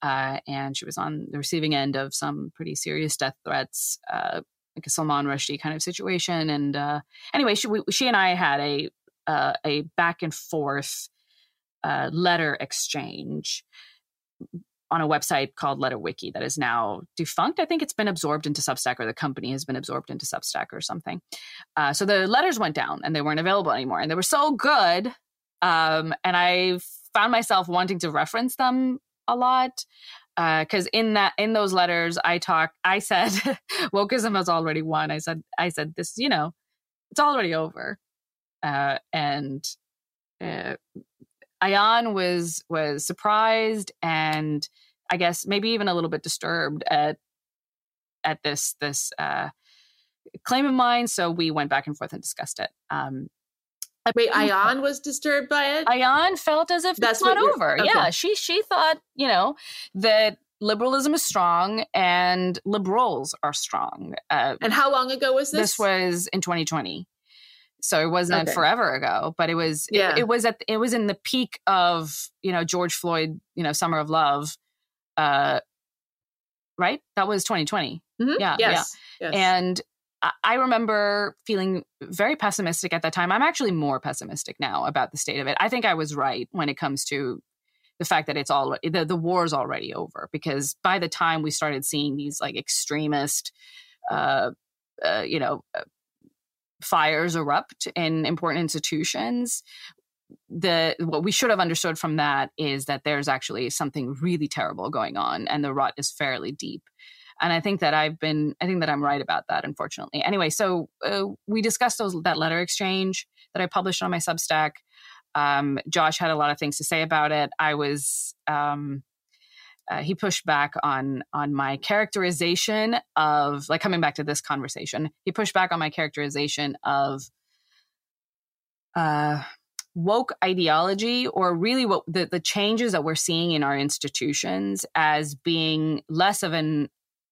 uh, and she was on the receiving end of some pretty serious death threats, uh, like a Salman Rushdie kind of situation. And uh, anyway, she we, she and I had a a back and forth letter exchange on a website called LetterWiki that is now defunct. I think it's been absorbed into Substack, or the company has been absorbed into Substack or something. Uh, so the letters went down and they weren't available anymore, and they were so good. Um, and I found myself wanting to reference them a lot because uh, in that in those letters, I talk. I said [LAUGHS] wokeism has already won. I said I said this. You know, it's already over. Uh, and Ayaan was was surprised and I guess maybe even a little bit disturbed at at this this uh, claim of mine. So we went back and forth and discussed it. Um, Wait, Ayaan was disturbed by it. Ayaan felt as if that's not over. Okay. Yeah, she she thought you know that liberalism is strong and liberals are strong. Uh, and how long ago was this? This was in 2020 so it wasn't okay. forever ago but it was yeah. it, it, was at it was in the peak of you know george floyd you know summer of love uh right that was 2020 mm-hmm. yeah yes. yeah yes. and I remember feeling very pessimistic at that time. I'm actually more pessimistic now about the state of it. I think I was right when it comes to the fact that it's all the, the war's already over because by the time we started seeing these like extremist uh, uh, you know, uh, fires erupt in important institutions the what we should have understood from that is that there's actually something really terrible going on and the rut is fairly deep. And i think that i've been i think that i'm right about that unfortunately. Anyway so uh, we discussed those that letter exchange that i published on my substack. Um, josh had a lot of things to say about it. I was um, uh, he pushed back on on my characterization of like coming back to this conversation he pushed back on my characterization of uh woke ideology or really what the, the changes that we're seeing in our institutions as being less of an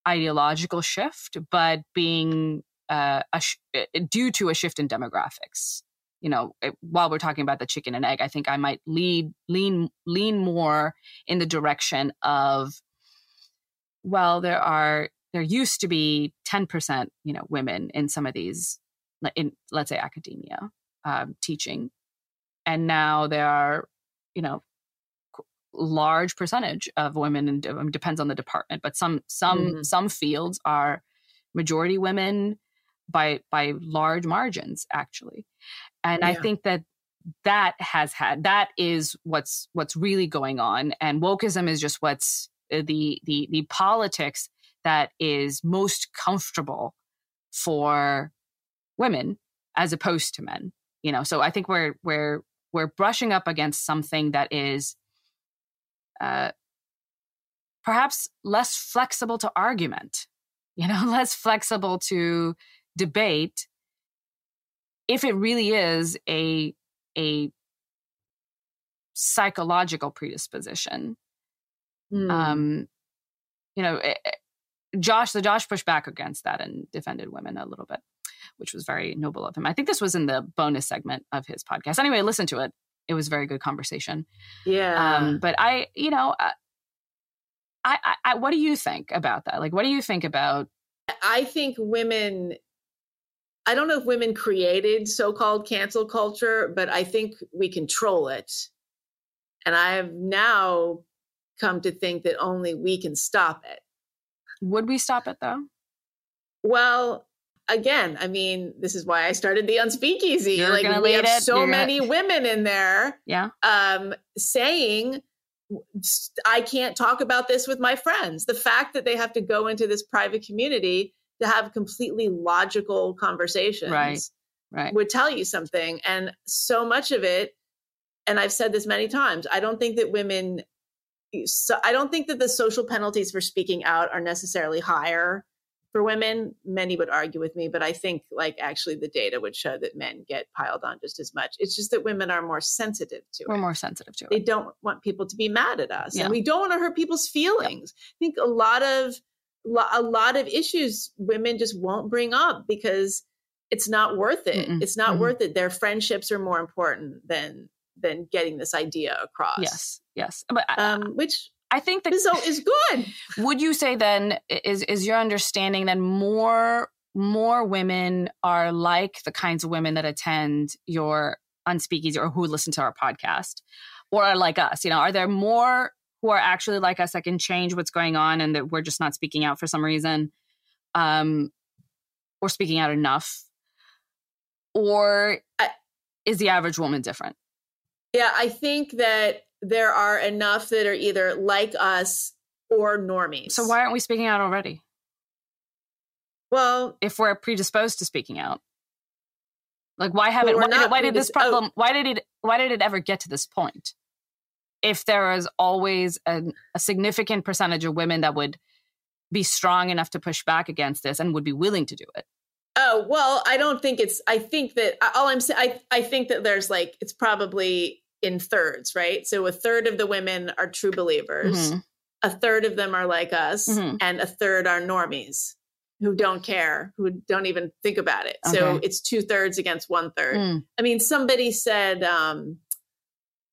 ideological shift but being uh, sh- uh, due to a shift in demographics you know it, while we're talking about the chicken and egg i think i might lead lean lean more in the direction of well, there are there used to be 10% you know women in some of these in let's say academia um, teaching and now there are you know large percentage of women and it depends on the department but some some mm-hmm. some fields are majority women by by large margins actually and yeah. i think that that has had that is what's what's really going on and wokeism is just what's uh, the the the politics that is most comfortable for women as opposed to men you know so i think we're we're we're brushing up against something that is uh, perhaps less flexible to argument you know [LAUGHS] less flexible to debate if it really is a a psychological predisposition mm. um you know it, eh, eh, josh the josh pushed back against that and defended women a little bit which was very noble of him. I think this was in the bonus segment of his podcast. Anyway listen to it. It was very good conversation. Yeah. um but i you know uh, I, I, I what do you think about that? Like what do you think about i think women I don't know if women created so called cancel culture, but I think we control it. And I have now come to think that only we can stop it. Would we stop it though? Well, again, I mean, this is why I started the Unspeakeasy. You're like we have it. so You're many gonna... women in there, yeah, um, saying I can't talk about this with my friends. The fact that they have to go into this private community to have completely logical conversations right, right. would tell you something. And so much of it, and I've said this many times, I don't think that women, so I don't think that the social penalties for speaking out are necessarily higher for women. Many would argue with me, but I think like actually the data would show that men get piled on just as much. It's just that women are more sensitive to We're it. We're more sensitive to it. They don't want people to be mad at us. Yeah. And we don't want to hurt people's feelings. I think a lot of a lot of issues women just won't bring up because it's not worth it. Mm-mm. It's not mm-hmm. worth it. Their friendships are more important than than getting this idea across. Yes, yes. But um, which I think that is, is good. [LAUGHS] Would you say then is is your understanding that more more women are like the kinds of women that attend your unspeakeasy or who listen to our podcast or are like us? You know, are there more who are actually like us that can change what's going on and that we're just not speaking out for some reason um, or speaking out enough or I, is the average woman different? Yeah i think that there are enough that are either like us or normies. So why aren't we speaking out already? Well if we're predisposed to speaking out. Like why haven't why, did, why did this problem oh. why did it why did it ever get to this point if there is always a, a significant percentage of women that would be strong enough to push back against this and would be willing to do it. Oh, well, I don't think it's I think that all I'm saying I I think that there's like it's probably in thirds, right? So a third of the women are true believers. Mm-hmm. A third of them are like us mm-hmm. and a third are normies who don't care, who don't even think about it. Okay. So it's two thirds against one third. Mm. I mean, somebody said um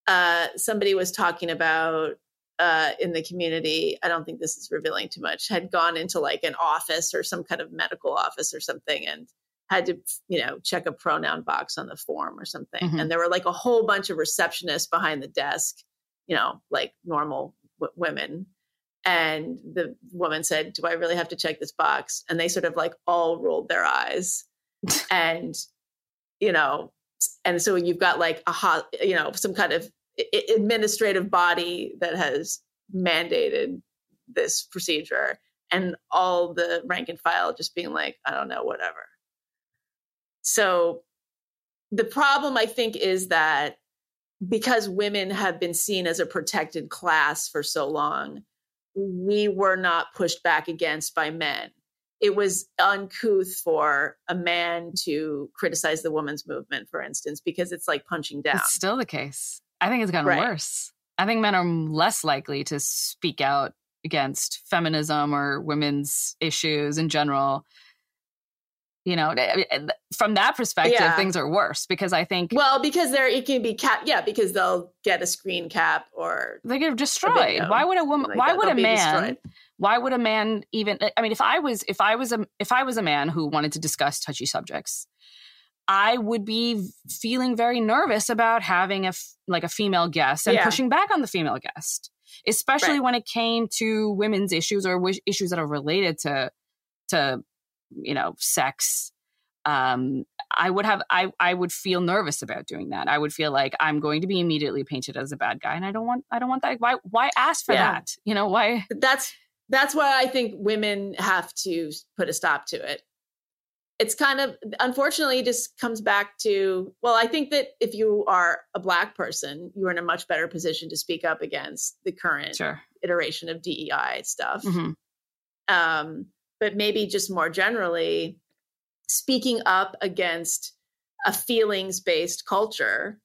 uh, somebody was talking about uh, in the community. I don't think this is revealing too much. Had gone into like an office or some kind of medical office or something, and had to you know check a pronoun box on the form or something. Mm-hmm. And there were like a whole bunch of receptionists behind the desk, you know, like normal w- women. And the woman said, "Do I really have to check this box?" And they sort of like all rolled their eyes, [LAUGHS] and you know and so you've got like a hot you know some kind of administrative body that has mandated this procedure and all the rank and file just being like i don't know whatever so the problem i think is that because women have been seen as a protected class for so long we were not pushed back against by men it was uncouth for a man to criticize the women's movement, for instance, because it's like punching down. It's still the case. I think it's gotten right. worse. I think men are less likely to speak out against feminism or women's issues in general. You know, eh, eh, eh, from that perspective, yeah. things are worse because I think. Well, because there it can be cap, yeah, because they'll get a screen cap or they get destroyed. Why would a woman? Like why would a man? Destroyed why would a man even i mean if i was if i was a if i was a man who wanted to discuss touchy subjects i would be feeling very nervous about having a like a female guest and yeah. pushing back on the female guest especially right. when it came to women's issues or w- issues that are related to to you know sex um, I would have I I would feel nervous about doing that. I would feel like I'm going to be immediately painted as a bad guy, and I don't want I don't want that. Why why ask for yeah. that? You know why? That's that's why I think women have to put a stop to it. It's kind of unfortunately just comes back to well, I think that if you are a black person, you're in a much better position to speak up against the current sure. iteration of DEI stuff. Mm-hmm. Um, but maybe just more generally, speaking up against a feelings based culture,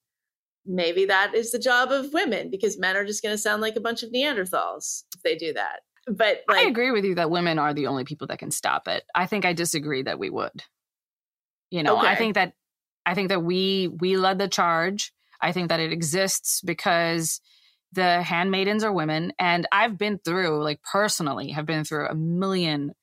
maybe that is the job of women because men are just going to sound like a bunch of Neanderthals if they do that. But like, I agree with you that women are the only people that can stop it. I think I disagree that we would. You know, okay. I think that I think that we we led the charge. I think that it exists because the handmaidens are women and I've been through like personally have been through a million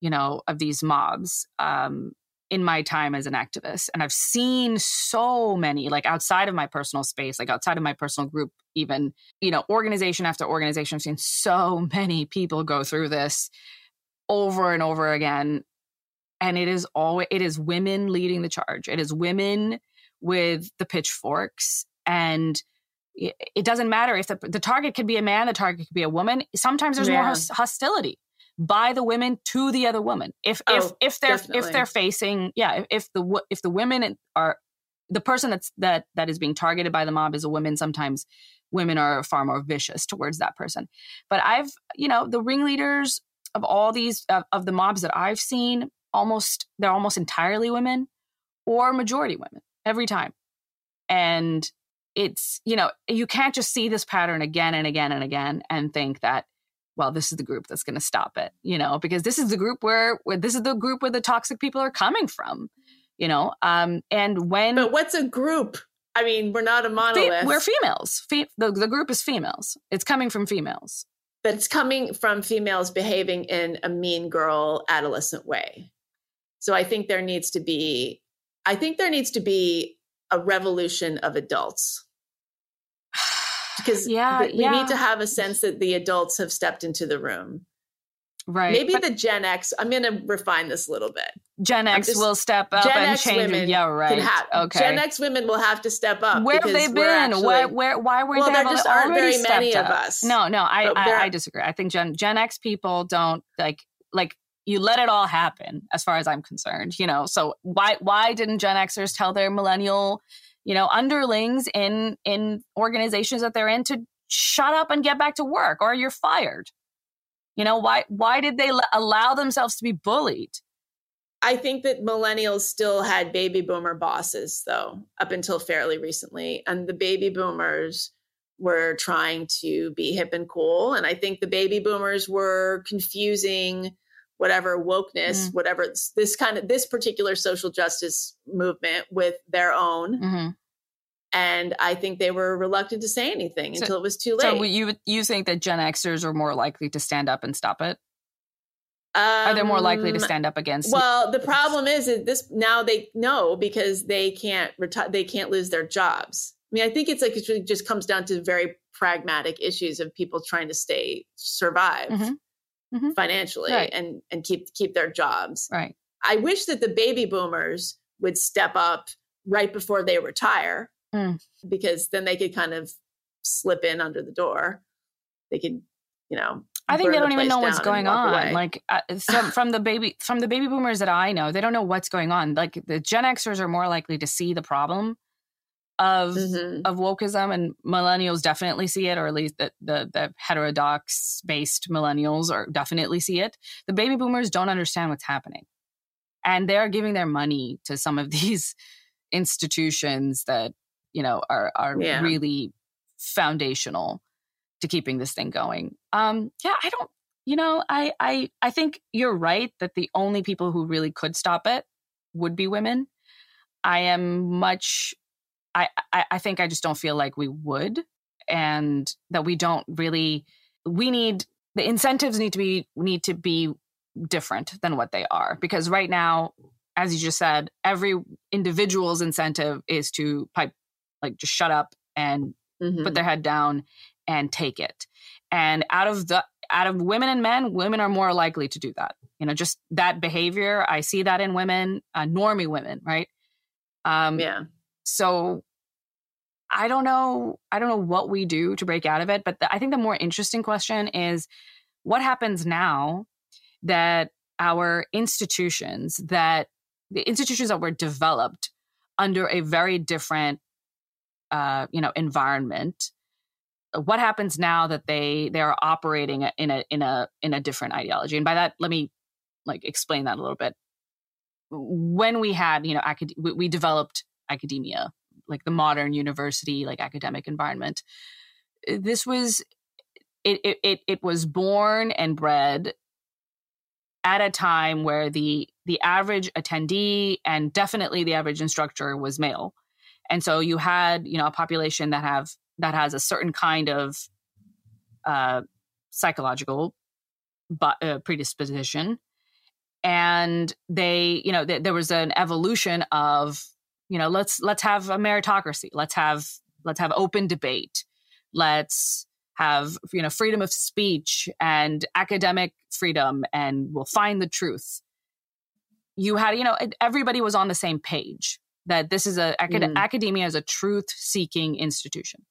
you know, of these mobs um, in my time as an activist. And I've seen so many, like outside of my personal space, like outside of my personal group, even, you know, organization after organization, I've seen so [LAUGHS] many people go through this over and over again. And it is always, it is women leading the charge. It is women with the pitchforks. And it doesn't matter if the, the target could be a man, the target could be a woman. Sometimes there's yeah. more hostility by the women to the other woman. If oh, if if they're definitely. if they're facing yeah, if, the if the women are the person that's that that is being targeted by the mob is a woman, sometimes women are far more vicious towards that person. But I've you know the ringleaders of all these of, of the mobs that I've seen almost they're almost entirely women or majority women every time. And it's you know you can't just see this pattern again and again and again and think that well, this is the group that's going to stop it, you know, because this is the group where, where this is the group where the toxic people are coming from, you know. Um, and when, but what's a group? I mean, we're not a monolith. Fe- we're females. Fe- the, the group is females. It's coming from females. But it's coming from females behaving in a mean girl adolescent way. So I think there needs to be, I think there needs to be a revolution of adults because yeah, we yeah. need to have a sense that the adults have stepped into the room. Right. Maybe but, the Gen X, I'm going to refine this a little bit. Gen X just, will step up Gen and X change. Women yeah, right. Have, okay. Gen X women will have to step up. Where have they been? Actually, where, where, why were well, there just aren't very many up? of us. No, no, I, I, I disagree. I think Gen Gen X people don't like like you let it all happen as far as I'm concerned, you know. So why why didn't Gen Xers tell their millennial you know, underlings in in organizations that they're in to shut up and get back to work or you're fired. You know, why why did they allow themselves to be bullied? I think that millennials still had baby boomer bosses though up until fairly recently and the baby boomers were trying to be hip and cool and I think the baby boomers were confusing whatever wokeness, mm. whatever this kind of this particular social justice movement with their own. Mm-hmm. And I think they were reluctant to say anything so, until it was too late. So you you think that Gen Xers are more likely to stand up and stop it? Um, are they more likely to um, stand up against? Well, the problem is that this now they know because they can't retire. They can't lose their jobs. I mean, I think it's like it just comes down to very pragmatic issues of people trying to stay survive. Mm-hmm mm-hmm. financially right. and and keep keep their jobs. Right. I wish that the baby boomers would step up right before they retire mm. because then they could kind of slip in under the door. They could, you know, I think they don't the even know what's going on. Away. Like uh, from, from the baby from the baby boomers that I know, they don't know what's going on. Like the Gen Xers are more likely to see the problem of mm-hmm. of wokeism and millennials definitely see it or at least the the, the heterodox based millennials are definitely see it the baby boomers don't understand what's happening and they're giving their money to some of [LAUGHS] these institutions that you know are are yeah. really foundational to keeping this thing going um yeah i don't you know i i i think you're right that the only people who really could stop it would be women i am much I, I, I think I just don't feel like we would, and that we don't really. We need the incentives need to be need to be different than what they are because right now as you just said every individual's incentive is to pipe like just shut up and mm-hmm. put their head down and take it and out of the out of women and men women are more likely to do that you know just that behavior i see that in women uh, normie women right um yeah so i don't know i don't know what we do to break out of it but the, i think the more interesting question is what happens now that our institutions that the institutions that were developed under a very different uh, you know environment what happens now that they they are operating in a in a in a different ideology? And by that let me like explain that a little bit. When we had you know acad- we developed academia like the modern university like academic environment. This was it it it was born and bred at a time where the the average attendee and definitely the average instructor was male. And so you had you know a population that have that has a certain kind of uh, psychological but, uh, predisposition. And they you know th- there was an evolution of you know let's let's have a meritocracy. Let's have let's have open debate. Let's have you know freedom of speech and academic freedom and we'll find the truth. You had you know everybody was on the same page that this is a acad- mm. academia is a truth seeking institution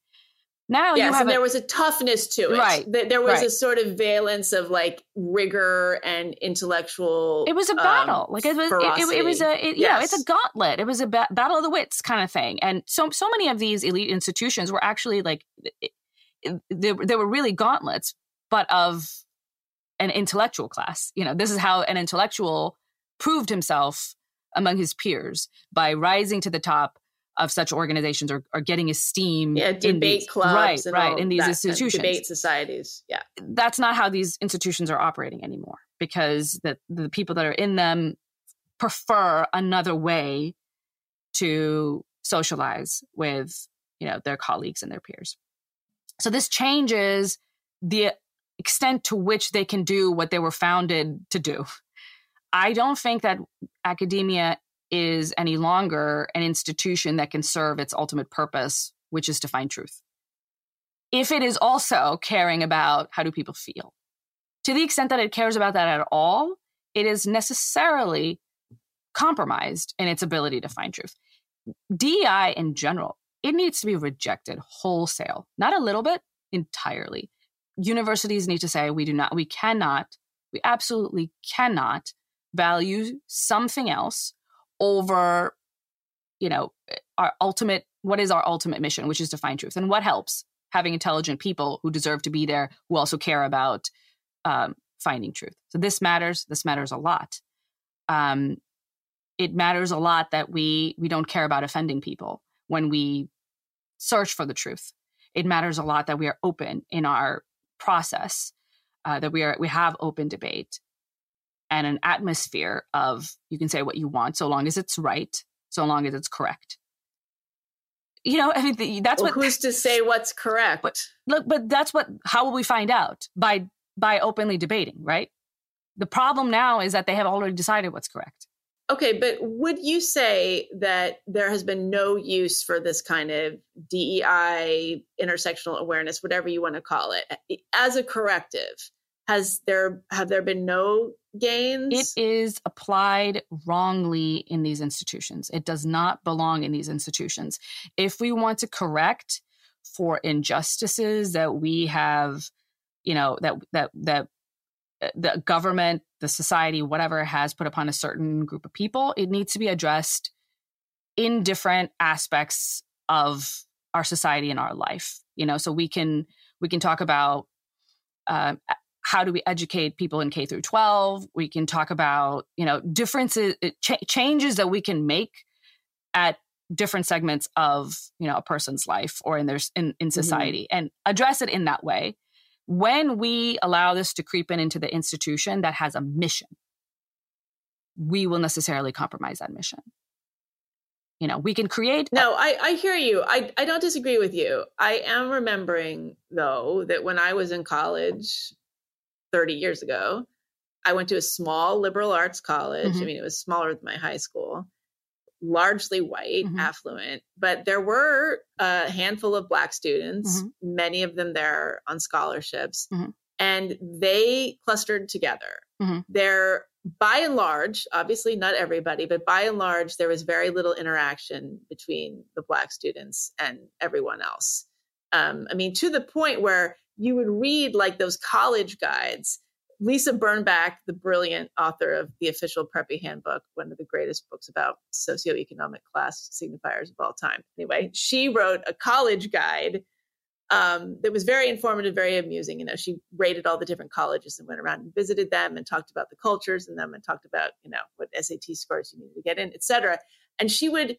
now yes, and a, there was a toughness to it. Right. There was right. a sort of valence of like rigor and intellectual. It was a battle. Um, like it was, it, it, it, was a, it, yes. you know, it's a gauntlet. It was a ba- battle of the wits kind of thing. And so, so many of these elite institutions were actually like, they, they were really gauntlets, but of an intellectual class. You know, this is how an intellectual proved himself among his peers by rising to the top of such organizations are, are getting esteem. Yeah, debate these, clubs, right, right, in these institutions, debate societies. Yeah, that's not how these institutions are operating anymore because the the people that are in them prefer another way to socialize with you know their colleagues and their peers. So this changes the extent to which they can do what they were founded to do. I don't think that academia is any longer an institution that can serve its ultimate purpose, which is to find truth. If it is also caring about how do people feel, to the extent that it cares about that at all, it is necessarily compromised in its ability to find truth. DEI in general, it needs to be rejected wholesale, not a little bit, entirely. Universities need to say, we do not, we cannot, we absolutely cannot value something else over you know our ultimate what is our ultimate mission which is to find truth. And what helps? Having intelligent people who deserve to be there who also care about um, finding truth. So this matters. This matters a lot. Um, it matters a lot that we we don't care about offending people when we search for the truth. It matters a lot that we are open in our process uh, that we are we have open debate and an atmosphere of you can say what you want so long as it's right, so long as it's correct. You know, [LAUGHS] I mean, the, that's well, what. Who's to say what's correct? But, look, but that's what. How will we find out by by openly debating? Right. The problem now is that they have already decided what's correct. Okay, but would you say that there has been no use for this kind of DEI, intersectional awareness, whatever you want to call it, as a corrective? Has there have there been no gains? It is applied wrongly in these institutions. It does not belong in these institutions. If we want to correct for injustices that we have, you know, that that that uh, the government, the society, whatever has put upon a certain group of people, it needs to be addressed in different aspects of our society and our life. You know, so we can we can talk about uh, how do we educate people in K through 12? We can talk about, you know, differences, uh, ch- changes that we can make at different segments of, you know, a person's life or in their in, in mm-hmm. society mm-hmm. and address it in that way. When we allow this to creep in into the institution that has a mission, we will necessarily compromise that mission. You know, we can create. No, a- I, I hear you. I, I don't disagree with you. I am remembering, though, that when I was in college, 30 years ago. I went to a small liberal arts college. Mhm. I mean, it was smaller than my high school, largely white, Mhm. affluent, but there were a handful of Black students, Mhm. many of them there on scholarships, Mhm. and they clustered together. Mhm. They're by and large, obviously not everybody, but by and large, there was very little interaction between the Black students and everyone else. Um, I mean, to the point where you would read like those college guides. Lisa Birnbach, the brilliant author of the official Preppy Handbook, one of the greatest books about socioeconomic class signifiers of all time. Anyway, she wrote a college guide um, that was very informative, very amusing. You know, she rated all the different colleges and went around and visited them and talked about the cultures in them and talked about, you know, what SAT scores you needed to get in, et cetera. And she would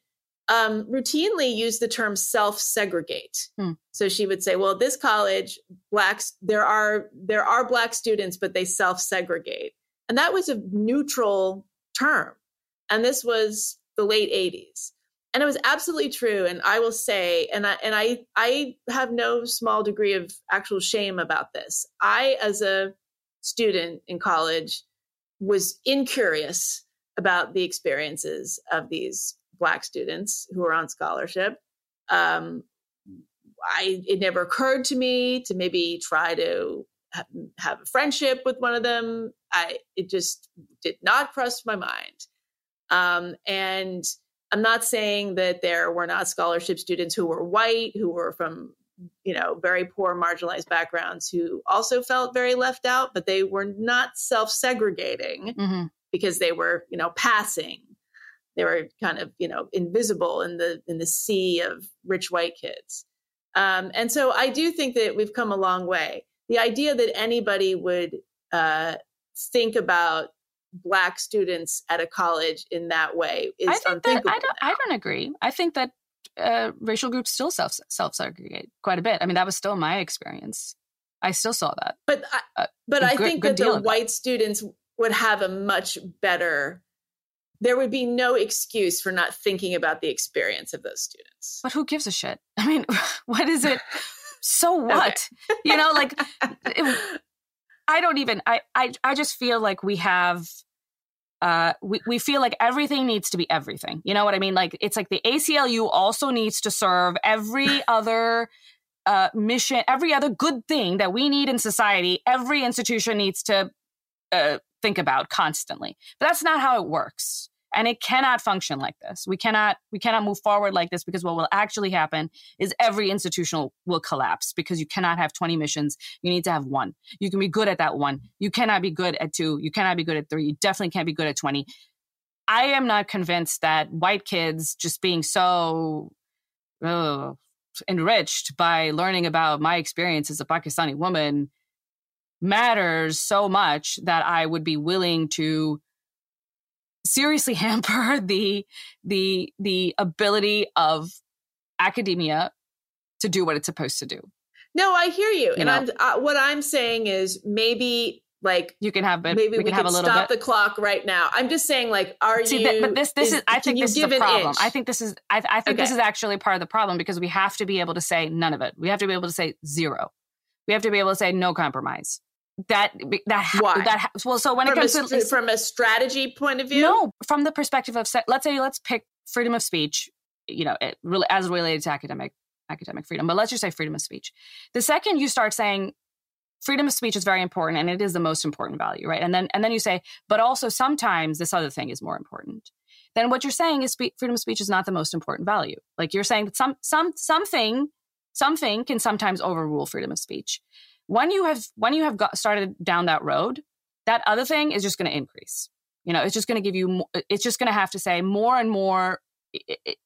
um, routinely use the term self-segregate. Hmm. So she would say, "Well, this college, blacks there are there are black students, but they self-segregate," and that was a neutral term. And this was the late '80s, and it was absolutely true. And I will say, and I and I I have no small degree of actual shame about this. I, as a student in college, was incurious about the experiences of these black students who are on scholarship. Um, I it never occurred to me to maybe try to ha- have a friendship with one of them. I it just did not cross my mind. Um, and I'm not saying that there were not scholarship students who were white, who were from you know very poor marginalized backgrounds who also felt very left out but they were not self-segregating hmm because they were you know passing they were kind of you know invisible in the in the sea of rich white kids um, and so i do think that we've come a long way the idea that anybody would uh, think about black students at a college in that way is I think that unthinkable I don't. I don't agree. I think that uh, racial groups still self self segregate quite a bit. I mean, that was still my experience. I still saw that. but I, Uh, but I good- think good that the that. white students would have a much better there would be no excuse for not thinking about the experience of those students But who gives a shit? [LAUGHS] I mean, [LAUGHS] what is it? So [LAUGHS] what? You know, like it- I don't even. I I I just feel like we have. Uh, we, we feel like everything needs to be everything. You know what I mean? Like it's like the ACLU also needs to serve every other uh, mission, every other good thing that we need in society. Every institution needs to uh, think about constantly. But that's not how it works, and it cannot function like this. We cannot we cannot move forward like this because what will actually happen is every institutional will collapse because you cannot have 20 missions. You need to have one. You can be good at that one. You cannot be good at two. You cannot be good at three. You definitely can't be good at 20. I am not convinced that white kids just being so enriched by learning about my experience as a Pakistani woman matters so much that I would be willing to seriously [LAUGHS] hamper the the the ability of academia to do what it's supposed to do. no i hear you, You and know. i'm uh, what i'm saying is maybe like You can have, but maybe we we, can have a could little stop bit. the clock right now i'm just saying like are See, you that, but this this is, I think this is the problem. I think this is I, I think this is actually part of the problem because we have to be able to say none of it. We have to be able to say zero. We have to be able to say no compromise. That that Why? that well. So when from, it a, comes to from a strategy point of view No, from the perspective of let's say let's pick freedom of speech, you know, it, really as related to academic academic freedom, but let's just say freedom of speech. The second you start saying freedom of speech is very important and it is the most important value, right? And then and then you say, but also sometimes this other thing is more important. Then what you're saying is spe- freedom of speech is not the most important value. Like you're saying that some some something something can sometimes overrule freedom of speech. When you have when you have got started down that road, that other thing is just going to increase. You know, it's just going to give you. mo- It's just going to have to say more and more. It, it,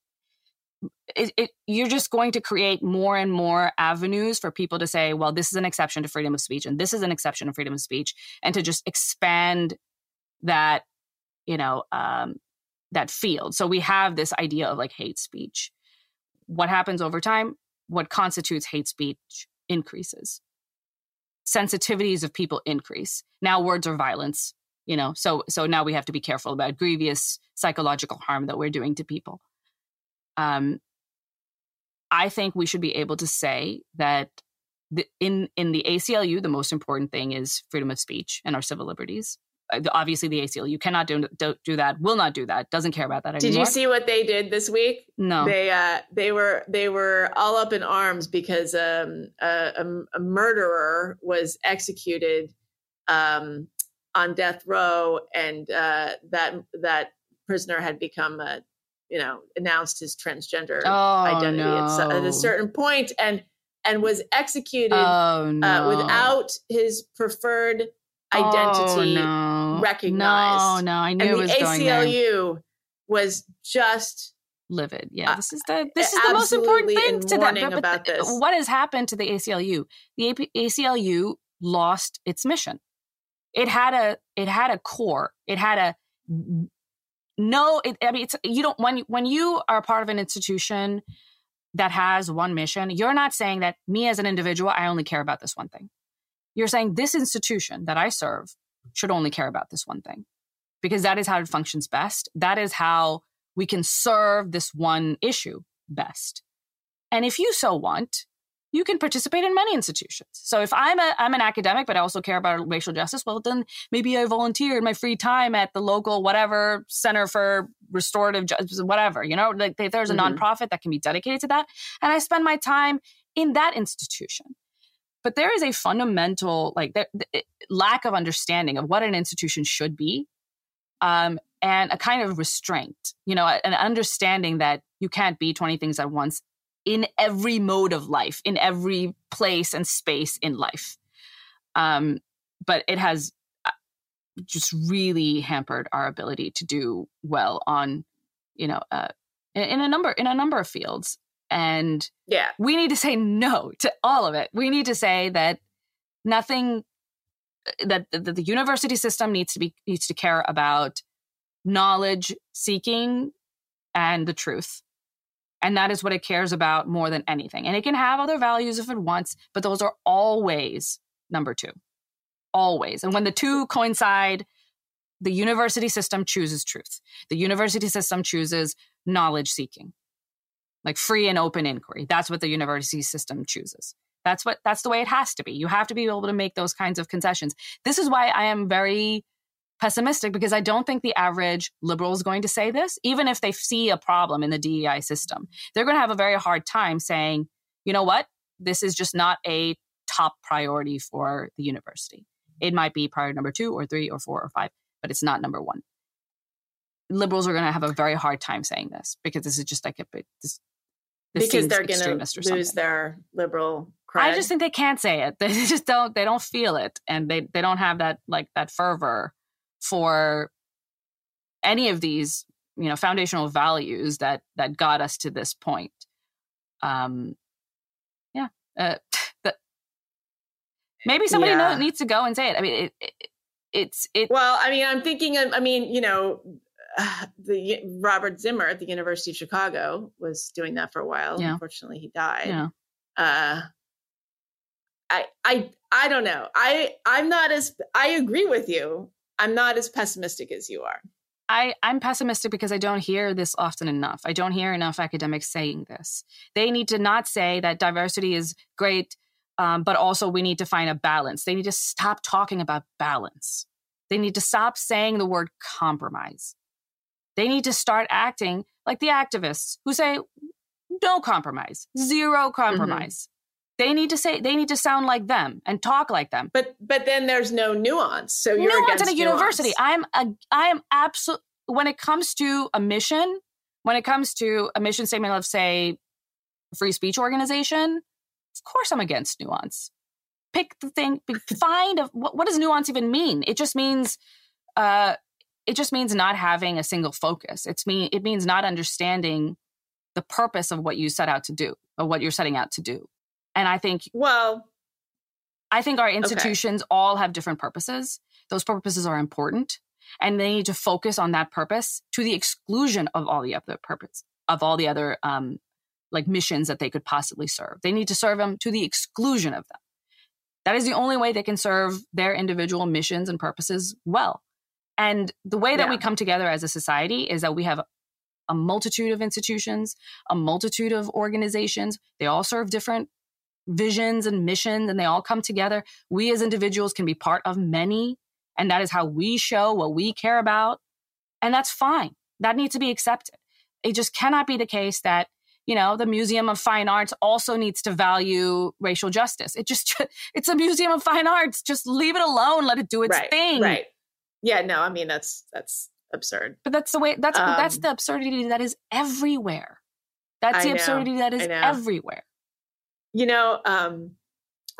it, it, you're just going to create more and more avenues for people to say, well, this is an exception to freedom of speech, and this is an exception to freedom of speech, and to just expand that, you know, um, that field. So we have this idea of like hate speech. What happens over time? What constitutes hate speech increases. Sensitivities of people increase. Now words are violence you know so so now we have to be careful about grievous psychological harm that we're doing to people um i think we should be able to say that the, in in the ACLU, the most important thing is freedom of speech and our civil liberties. Uh, obviously, the ACLU you cannot do, do, do that, will not do that, doesn't care about that anymore. Did you see what they did this week? No. They uh, they were they were all up in arms because um, a, a, a murderer was executed um, on death row, and uh, that that prisoner had become a you know announced his transgender oh, identity no. at, at, a certain point, and and was executed oh, no. uh, without his preferred identity oh, no. recognized. No, no, I knew and it was the. ACLU was just livid. Yeah, Uh, this is the this is the most important thing to them. But- but about the- this. What has happened to the ACLU? The AP, ACLU lost its mission. It had a it had a core. It had a no. It, I mean, it's you don't when when you are part of an institution that has one mission. You're not saying that me as an individual, I only care about this one thing. You're saying this institution that I serve should only care about this one thing because that is how it functions best. That is how we can serve this one issue best. And if you so want, you can participate in many institutions. So if I'm a I'm an academic, but I also care about racial justice, well then maybe I volunteer in my free time at the local whatever center for restorative justice, whatever. You know, like there's a Mhm. nonprofit that can be dedicated to that, and I spend my time in that institution. But there is a fundamental like there, th- lack of understanding of what an institution should be, um, and a kind of restraint. You know, an understanding that you can't be 20 things at once in every mode of life, in every place and space in life. Um, but it has uh, just really hampered our ability to do well on, you know, uh, in, in a number in a number of fields. And yeah. we need to say no to all of it. We need to say that nothing that, that the university system needs to be needs to care about knowledge seeking and the truth. And that is what it cares about more than anything. And it can have other values if it wants, but those are always number two. Always. And when the two coincide, the university system chooses truth. The university system chooses knowledge seeking, like free and open inquiry. That's what the university system chooses. That's what that's the way it has to be. You have to be able to make those kinds of concessions. This is why I am very pessimistic because I don't think the average liberal is going to say this, even if they see a problem in the DEI system. They're going to have a very hard time saying, you know what, this is just not a top priority for the university. It might be priority number two or three or four or five, but it's not number one. Liberals are going to have a very hard time saying this because this is just like a. This, this because they're going to lose their liberal cred. I just think they can't say it. [LAUGHS] They just don't. They don't feel it, and they they don't have that like that fervor for any of these you know foundational values that that got us to this point. Um, yeah. Uh, [LAUGHS] the, maybe somebody Yeah. know, needs to go and say it. I mean, it, it it's it. Well, I mean, I'm thinking. Of, I mean, you know, uh, [SIGHS] the Robert Zimmer at the University of Chicago was doing that for a while. Yeah. Unfortunately, he died. know, Uh, I, I, I don't know. I, I'm not as. I agree with you. I'm not as pessimistic as you are. I, I'm pessimistic because I don't hear this often enough. I don't hear enough academics saying this. They need to not say that diversity is great, um, but also we need to find a balance. They need to stop talking about balance. They need to stop saying the word compromise. They need to start acting like the activists who say no compromise, zero compromise. They need to say they need to sound like them and talk like them But, but then there's no nuance. So you're against nuance at a university. nuance. I'm a, I am absolute. When it comes to a mission, when it comes to a mission statement of say, a free speech organization, of course I'm against nuance. Pick the thing. pick- [LAUGHS] Find a, what, what does nuance even mean? It just means, uh, it just means not having a single focus. It's mean it means not understanding the purpose of what you set out to do, or what you're setting out to do. And I think Well, I think our institutions all have different purposes. Those purposes are important, and they need to focus on that purpose to the exclusion of all the other purpose of all the other um, like missions that they could possibly serve. They need to serve them to the exclusion of them. That is the only way they can serve their individual missions and purposes well. And the way that we come together as a society is that we have a multitude of institutions, a multitude of organizations. They all serve different visions and missions and they all come together. We as individuals can be part of many, and that is how we show what we care about. And that's fine. That needs to be accepted. It just cannot be the case that, you know, the Museum of Fine Arts also needs to value racial justice. It just, [LAUGHS] it's a Museum of Fine Arts. Just leave it alone. Let it do its right, thing. Right. Yeah. No, I mean, that's, that's absurd. But that's the way, that's, um, that's the absurdity that is everywhere. That's I the know, absurdity that is everywhere. You know, um,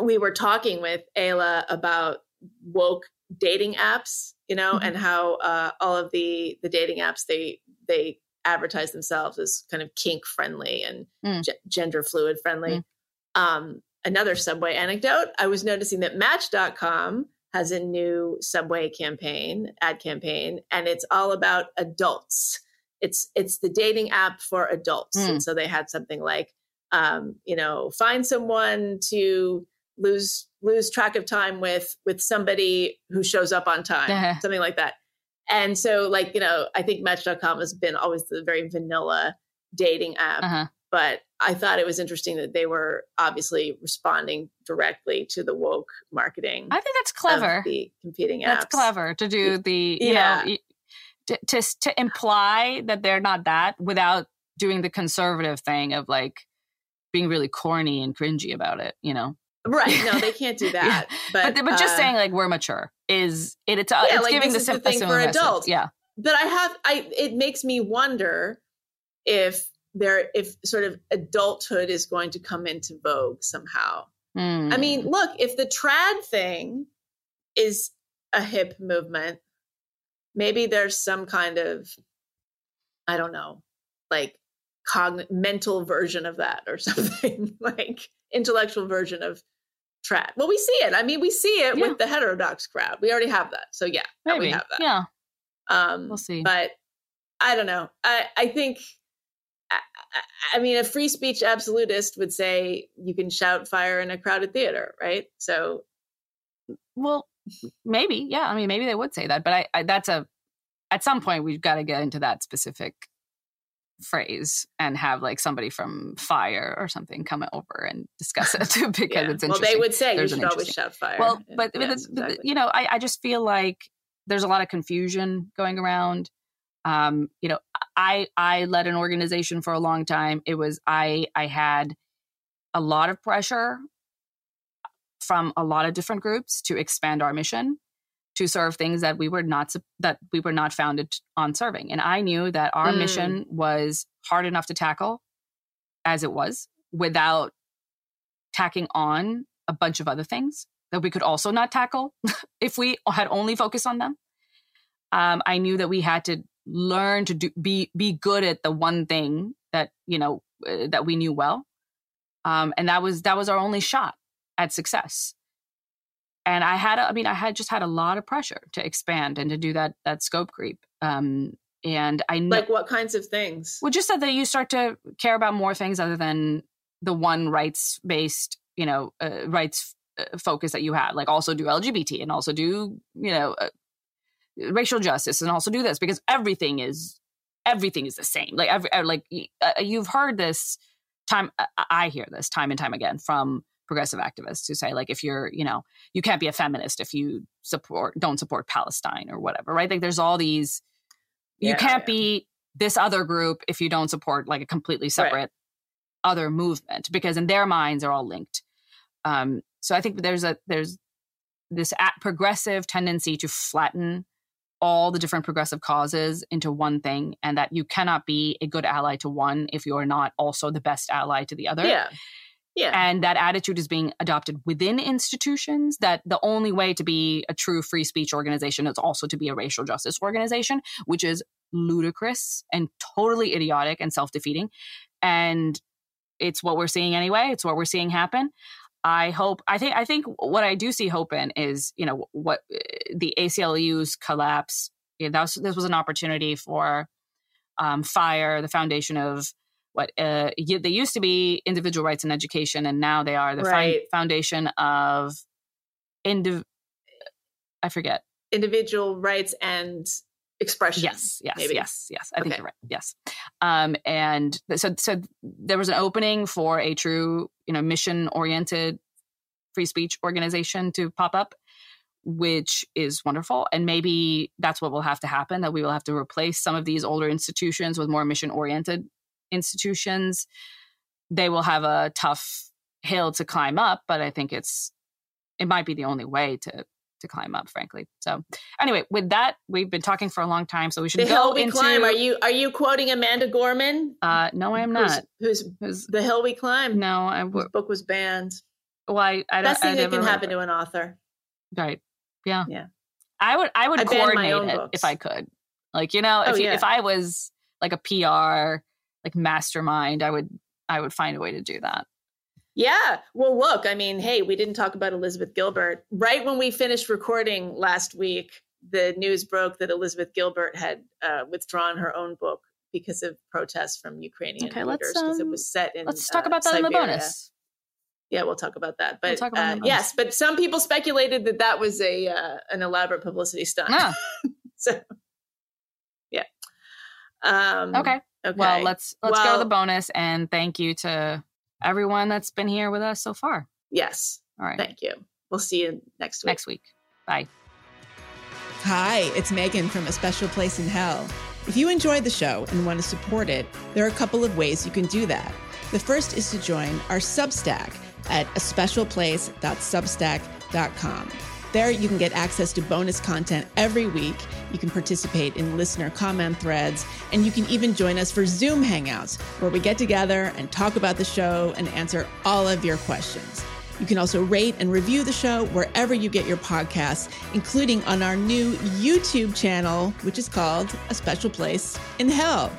we were talking with Ayla about woke dating apps, you know, mm-hmm. and how uh, all of the the dating apps they they advertise themselves as kind of kink friendly and mm. g- gender fluid friendly. Mm. Um, another subway anecdote: I was noticing that Match.com has a new subway campaign, ad campaign, and it's all about adults. It's it's the dating app for adults, mm. and so they had something like, um, you know, find someone to lose lose track of time with with somebody who shows up on [LAUGHS] time, uh-huh. something like that. And so, like you know, I think Match.com has been always the very vanilla dating app, uh-huh. But I thought it was interesting that they were obviously responding directly to the woke marketing. I think that's clever. the competing apps. That's clever to do the you yeah. know to, to to imply that they're not that without doing the conservative thing of like being really corny and cringy about it. You know. Right. No, they can't do [LAUGHS] that. yeah. But but, but just uh, saying like we're mature is it, it's uh, yeah, it's like, giving the, the thing for adults. Yeah. But I have I it makes me wonder if there if sort of adulthood is going to come into vogue somehow. Mm. I mean, hmm. look, if the trad thing is a hip movement, maybe there's some kind of I don't know, like cogn- mental version of that or [LAUGHS] something like intellectual version of trad. Well, we see it. I mean, we see it yeah. with the heterodox crowd. We already have that. So yeah, Maybe. we have that. Yeah. Um, we'll see. But I don't know. I, I think, I, I mean, a free speech absolutist would say you can shout fire in a crowded theater, right? So, well, maybe, yeah. I mean, maybe they would say that, but I, I that's a, at some point we've got to get into that specific phrase and have like somebody from fire or something come over and discuss it [LAUGHS] [LAUGHS] because yeah. it's interesting. Well, they would say there's you should always shout fire. Well, but, yes, the, exactly. you know, I, I just feel like there's a lot of confusion going around. Um, you know, I I led an organization for a long time. It was I I had a lot of pressure from a lot of different groups to expand our mission to serve things that we were not that we were not founded on serving and i knew that our mm. mission was hard enough to tackle as it was without tacking on a bunch of other things that we could also not tackle [LAUGHS] if we had only focused on them um, i knew that we had to learn to do, be be good at the one thing that you know uh, that we knew well um, and that was that was our only shot at success and I had, I mean, I had just had a lot of pressure to expand and to do that that scope creep. Um, and I like what kinds of things? Well, just so that you start to care about more things other than the one rights based, you know, uh, rights uh, focus that you had. Like also do LGBT and also do, you know, uh, racial justice and also do this because everything is everything is the same. Like every uh, like uh, you've heard this time. Uh, I hear this time and time again from progressive activists who say like if you're you know you can't be a feminist if you support don't support palestine or whatever right like there's all these you can't yeah. be this other group if you don't support like a completely separate right. other movement because in their minds are all linked um so i think there's a there's this at progressive tendency to flatten all the different progressive causes into one thing and that you cannot be a good ally to one if you're not also the best ally to the other yeah yeah. And that attitude is being adopted within institutions that the only way to be a true free speech organization is also to be a racial justice organization, which is ludicrous and totally idiotic and self defeating. And it's what we're seeing anyway. It's what we're seeing happen. I hope, I think, I think what I do see hope in is, you know, what the ACLU's collapse. You know, that was, this was an opportunity for um, FIRE, the foundation of what uh, they used to be individual rights and education, and now they are the right. foundation of indiv. I forget individual rights and expression. Yes, yes, maybe. yes, yes. I okay. think you're right. Yes, Um, and so, so there was an opening for a true, you know, mission oriented free speech organization to pop up, which is wonderful. And maybe that's what will have to happen that we will have to replace some of these older institutions with more mission oriented institutions. They will have a tough hill to climb up, but I think it's it might be the only way to to climb up, frankly. So anyway, with that, we've been talking for a long time, so we should the go hill we into. climb. Are you are you quoting Amanda Gorman? Uh, no, I am not. Who's, who's, Who's- the hill we climb? no, I Whose book was banned. well, I, I don't. Best thing I that can happen to an author. Right. Yeah. Yeah. I would. I would I coordinate it books. if I could. Like you know, if Oh, you, yeah. if I was like a PR like mastermind, I would. I would find a way to do that. Yeah. Well, look, I mean, hey, we didn't talk about Elizabeth Gilbert. Right when we finished recording last week, the news broke that Elizabeth Gilbert had uh, withdrawn her own book because of protests from Ukrainian Okay, let's, leaders because it um, was set in. Let's talk uh, about that in the bonus. Yeah, we'll talk about that. But We'll about uh, yes, but some people speculated that that was a uh, an elaborate publicity stunt. Ah, [LAUGHS] so, yeah. Um, okay. Okay. Well, let's let's go to the bonus and thank you to everyone that's been here with us so far. Yes. All right. Thank you. We'll see you next week. Next week. Bye. Hi, it's Meghan from A Special Place in Hell. If you enjoyed the show and want to support it, there are a couple of ways you can do that. The first is to join our Substack at aspecialplace.substack.com. There, you can get access to bonus content every week. You can participate in listener comment threads, and you can even join us for Zoom Hangouts, where we get together and talk about the show and answer all of your questions. You can also rate and review the show wherever you get your podcasts, including on our new YouTube channel, which is called A Special Place in Hell.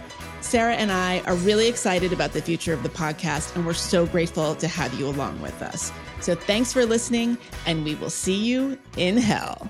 Sarah and I are really excited about the future of the podcast, and we're so grateful to have you along with us. So thanks for listening, and we will see you in hell.